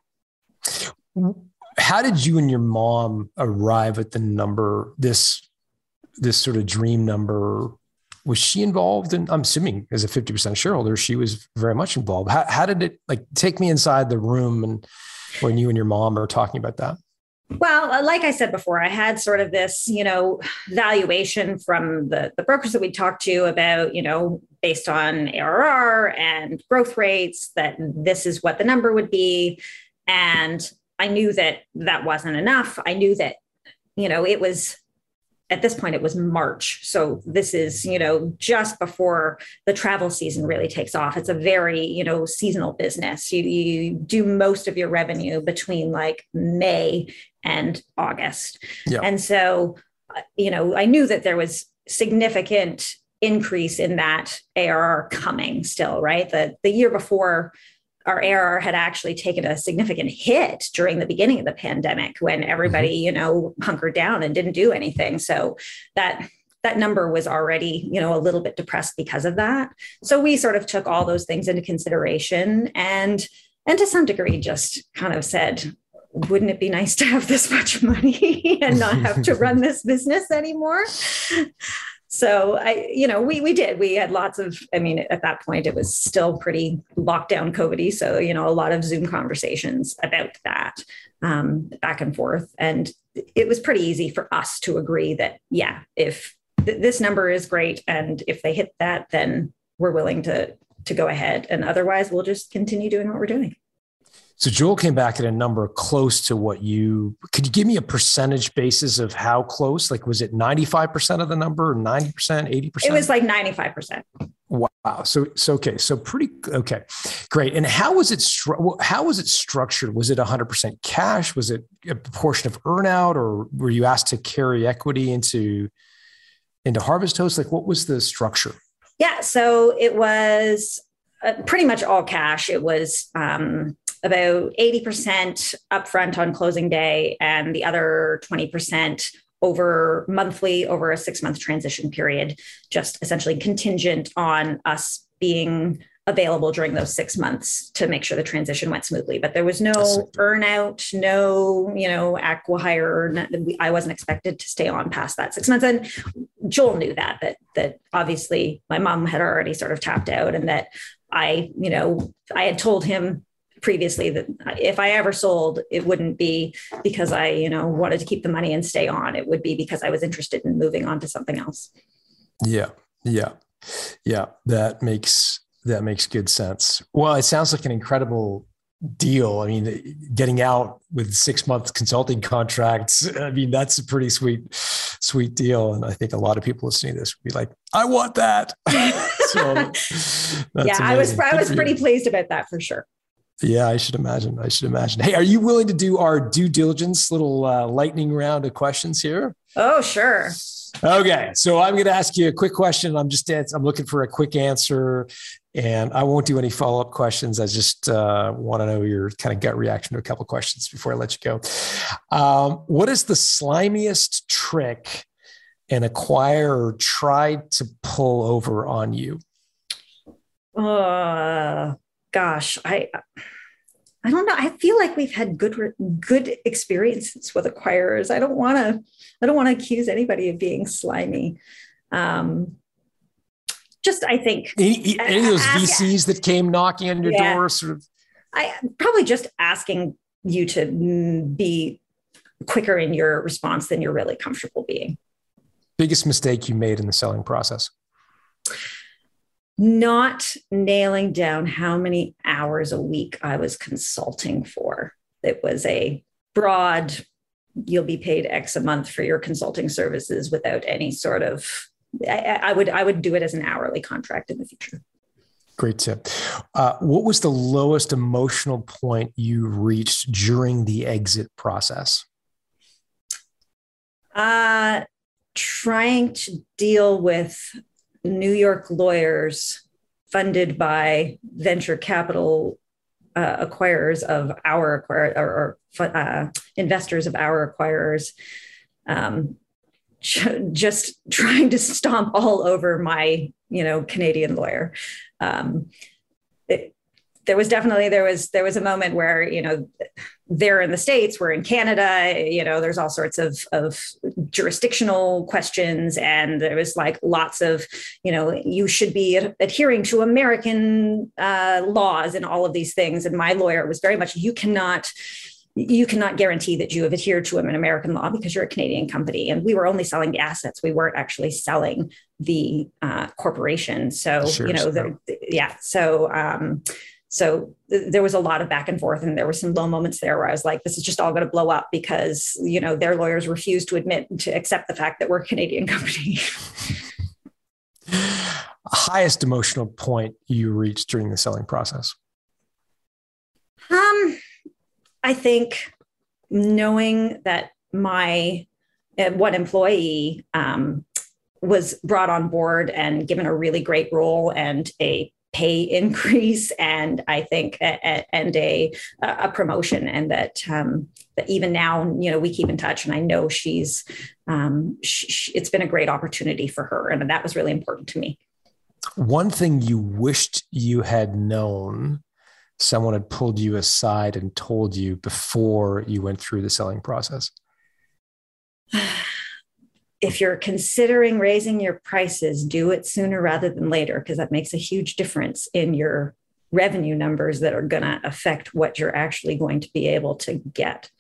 How did you and your mom arrive at the number, this this sort of dream number? Was she involved in, I'm assuming as a 50% shareholder, she was very much involved. How, how did it like take me inside the room and when you and your mom are talking about that? Well, uh, like I said before, I had sort of this, you know, valuation from the, the brokers that we talked to about, you know, based on ARR and growth rates, that this is what the number would be. And I knew that that wasn't enough. I knew that, you know, it was at this point it was March. So this is, you know, just before the travel season really takes off. It's a very, you know, seasonal business. You, you do most of your revenue between like May and August. Yeah. And so, you know, I knew that there was significant increase in that ARR coming still, right? The the year before our ARR had actually taken a significant hit during the beginning of the pandemic when everybody, mm-hmm. you know, hunkered down and didn't do anything. So that that number was already, you know, a little bit depressed because of that. So we sort of took all those things into consideration and and to some degree just kind of said, wouldn't it be nice to have this much money and not have to run this business anymore? So i you know we we did. We had lots of i mean at that point it was still pretty lockdown covidy. So you know a lot of zoom conversations about that um, back and forth. And it was pretty easy for us to agree that yeah if th- this number is great and if they hit that then we're willing to to go ahead. And otherwise we'll just continue doing what we're doing So Joel came back at a number close to what you could you give me a percentage basis of how close? Like was it 95% of the number, or 90%, 80%? It was like 95%. Wow. So so okay. So pretty okay. Great. And how was it how was it structured? Was it 100% cash? Was it a portion of earnout or were you asked to carry equity into into Harvest Host? Like what was the structure? Yeah, so it was uh, pretty much all cash. It was um, about 80% upfront on closing day and the other 20% over monthly over a six month transition period, just essentially contingent on us being available during those six months to make sure the transition went smoothly. But there was no earnout, no, you know, acqui-hire. I wasn't expected to stay on past that six months. And Joel knew that, that, that obviously my mom had already sort of tapped out and that I, you know, I had told him previously that if I ever sold, it wouldn't be because I, you know, wanted to keep the money and stay on. It would be because I was interested in moving on to something else. Yeah. Yeah. Yeah. That makes that makes good sense. Well, it sounds like an incredible deal. I mean, getting out with six month consulting contracts. I mean, that's a pretty sweet, sweet deal. And I think a lot of people listening to this would be like, I want that. so yeah, amazing. I was, I was pretty pleased about that for sure. Yeah, I should imagine. I should imagine. Hey, are you willing to do our due diligence little uh, lightning round of questions here? Oh, sure. Okay, so I'm going to ask you a quick question. I'm just I'm looking for a quick answer, and I won't do any follow up questions. I just uh, want to know your kind of gut reaction to a couple questions before I let you go. Um, what is the slimiest trick an acquirer tried to pull over on you? Uh, gosh, I I don't know. I feel like we've had good good experiences with acquirers. I don't want to I don't want to accuse anybody of being slimy. Um, just I think any, any of those ask, VCs that came knocking on your yeah, door, sort of. I probably just asking you to mm, be quicker in your response than you're really comfortable being. Biggest mistake you made in the selling process not nailing down how many hours a week I was consulting for. It was a broad, you'll be paid X a month for your consulting services without any sort of I, I would I would do it as an hourly contract in the future. Great tip. Uh, what was the lowest emotional point you reached during the exit process? Uh, trying to deal with New York lawyers funded by venture capital uh, acquirers of our acquire or, or uh, investors of our acquirers, um, just trying to stomp all over my you know Canadian lawyer. Um, there was definitely there was there was a moment where you know they're in the states we're in canada you know there's all sorts of of jurisdictional questions and there was like lots of you know you should be adhering to american uh, laws and all of these things and my lawyer was very much you cannot you cannot guarantee that you have adhered to an American law because you're a Canadian company. And we were only selling the assets. We weren't actually selling the uh, corporation. So, sure, you know, the, yeah. So, um, so th- there was a lot of back and forth, and there were some low moments there where I was like, "This is just all going to blow up," because you know their lawyers refused to admit to accept the fact that we're a Canadian company. Highest emotional point you reached during the selling process? Um, I think knowing that my uh, one employee um, was brought on board and given a really great role and a pay increase and I think and a a promotion and that um, that even now you know we keep in touch and I know she's um, she, it's been a great opportunity for her and that was really important to me. One thing you wished you had known someone had pulled you aside and told you before you went through the selling process. if you're considering raising your prices, do it sooner rather than later because that makes a huge difference in your revenue numbers that are going to affect what you're actually going to be able to get.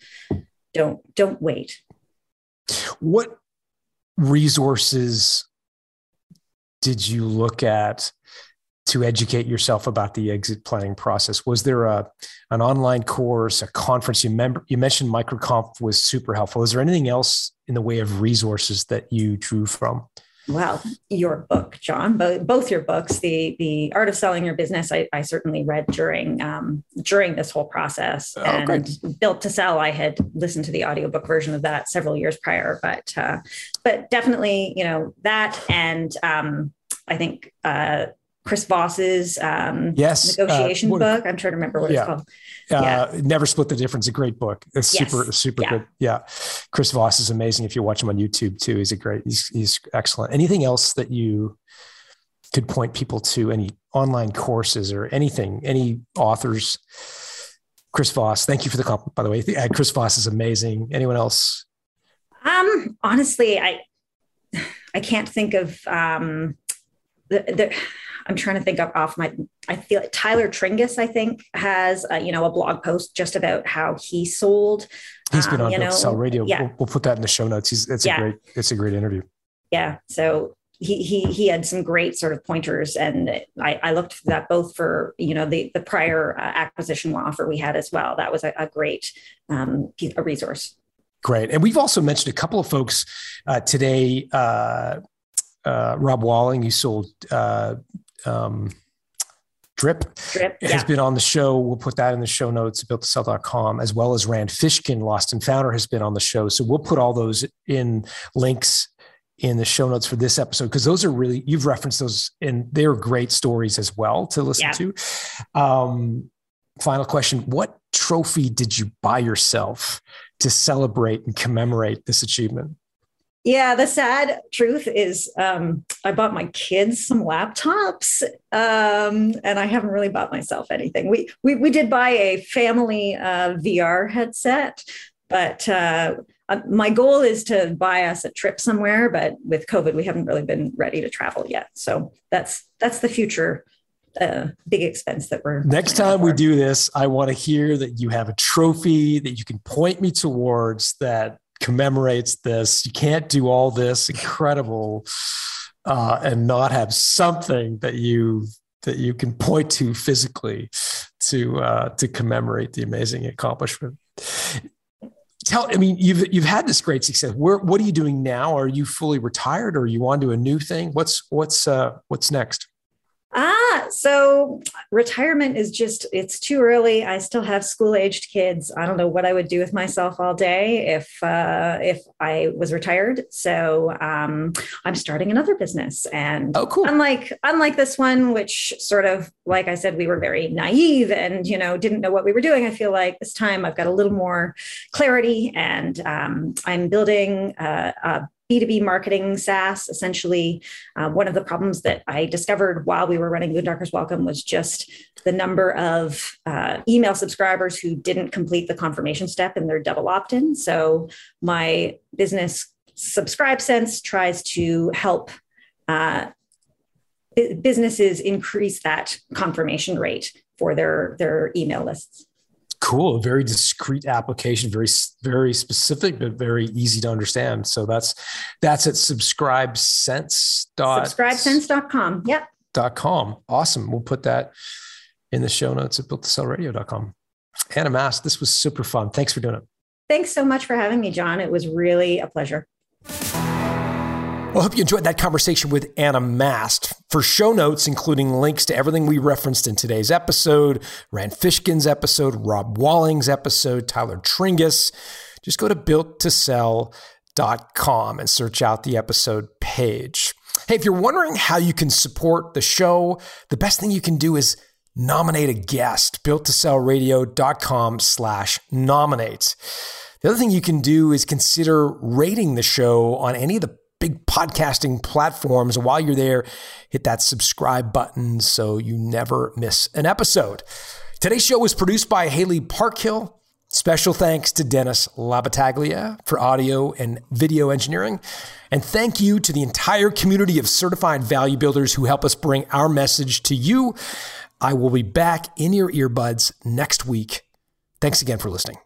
Don't don't wait. What resources did you look at to educate yourself about the exit planning process? Was there a an online course, a conference? You you mentioned MicroConf was super helpful. Is there anything else in the way of resources that you drew from? Well, your book, John, both, both your books, the the Art of Selling Your Business, I, I certainly read during um, during this whole process. Oh, and great. Built to Sell, I had listened to the audiobook version of that several years prior, but uh, but definitely, you know, that and um, I think uh, Chris Voss's um, yes uh, negotiation uh, book. I'm trying to remember what yeah. it's called. Uh, yeah. Never Split the Difference. A great book. It's yes. super super yeah. good. Yeah, Chris Voss is amazing. If you watch him on YouTube too, he's a great. He's he's excellent. Anything else that you could point people to? Any online courses or anything? Any authors? Chris Voss. Thank you for the compliment, by the way. Uh, Chris Voss is amazing. Anyone else? Um, honestly, I I can't think of um the, the I'm trying to think of off my, I feel like Tyler Tringas, I think, has, uh, you know, a blog post just about how he sold. He's been um, on you know, Sell Radio. Yeah. We'll, we'll, put that in the show notes. He's, it's yeah. a great, it's a great interview. Yeah. So he, he, he had some great sort of pointers and I, I looked for that both for, you know, the, the prior uh, acquisition offer we had as well. That was a, a great um, a resource. Great. And we've also mentioned a couple of folks uh, today. Uh, uh, Rob Walling, you sold uh, um, Drip, Drip has yeah. been on the show. We'll put that in the show notes at builttosell.com, as well as Rand Fishkin, Lost and Founder, has been on the show. So we'll put all those in links in the show notes for this episode because those are really you've referenced those and they're great stories as well to listen yeah. to. Um, final question: What trophy did you buy yourself to celebrate and commemorate this achievement? Yeah, the sad truth is, um, I bought my kids some laptops, um, and I haven't really bought myself anything. We we, we did buy a family uh, VR headset, but uh, uh, my goal is to buy us a trip somewhere. But with COVID, we haven't really been ready to travel yet. So that's that's the future uh, big expense that we're next time for. we do this i want to hear that you have a trophy that you can point me towards that commemorates this. You can't do all this incredible uh, and not have something that you that you can point to physically to uh, to commemorate the amazing accomplishment. Tell, I mean, you've you've had this great success. Where, what are you doing now? Are you fully retired, or are you on to a new thing? What's what's uh, what's next? Ah, so retirement is just, it's too early. I still have school aged kids. I don't know what I would do with myself all day if, uh, if I was retired. So, um, I'm starting another business and oh, cool. unlike, unlike this one, which sort of, like I said, we were very naive and, you know, didn't know what we were doing. I feel like this time I've got a little more clarity and, um, I'm building uh, a B2B marketing SaaS. Essentially, uh, one of the problems that I discovered while we were running Boondockers Welcome was just the number of uh, email subscribers who didn't complete the confirmation step in their double opt in. So, my business Subscribe Sense tries to help. Uh, businesses increase that confirmation rate for their their email lists cool a very discrete application very very specific but very easy to understand. So that's that's at subscribesense dot subscribesense.com yep. dot com. Awesome. We'll put that in the show notes at builttosellradio.com anna maste this was super fun. Thanks for doing it. Thanks so much for having me john. It was really a pleasure well, I hope you enjoyed that conversation with Anna Maste. For show notes, including links to everything we referenced in today's episode, Rand Fishkin's episode, Rob Walling's episode, Tyler Tringas, just go to builttosell.com and search out the episode page. Hey, if you're wondering how you can support the show, the best thing you can do is nominate a guest, builttosellradio.com slash nominate. The other thing you can do is consider rating the show on any of the big podcasting platforms. While you're there, hit that subscribe button so you never miss an episode. Today's show was produced by Haley Parkhill. Special thanks to Dennis Labataglia for audio and video engineering. And thank you to the entire community of certified value builders who help us bring our message to you. I will be back in your earbuds next week. Thanks again for listening.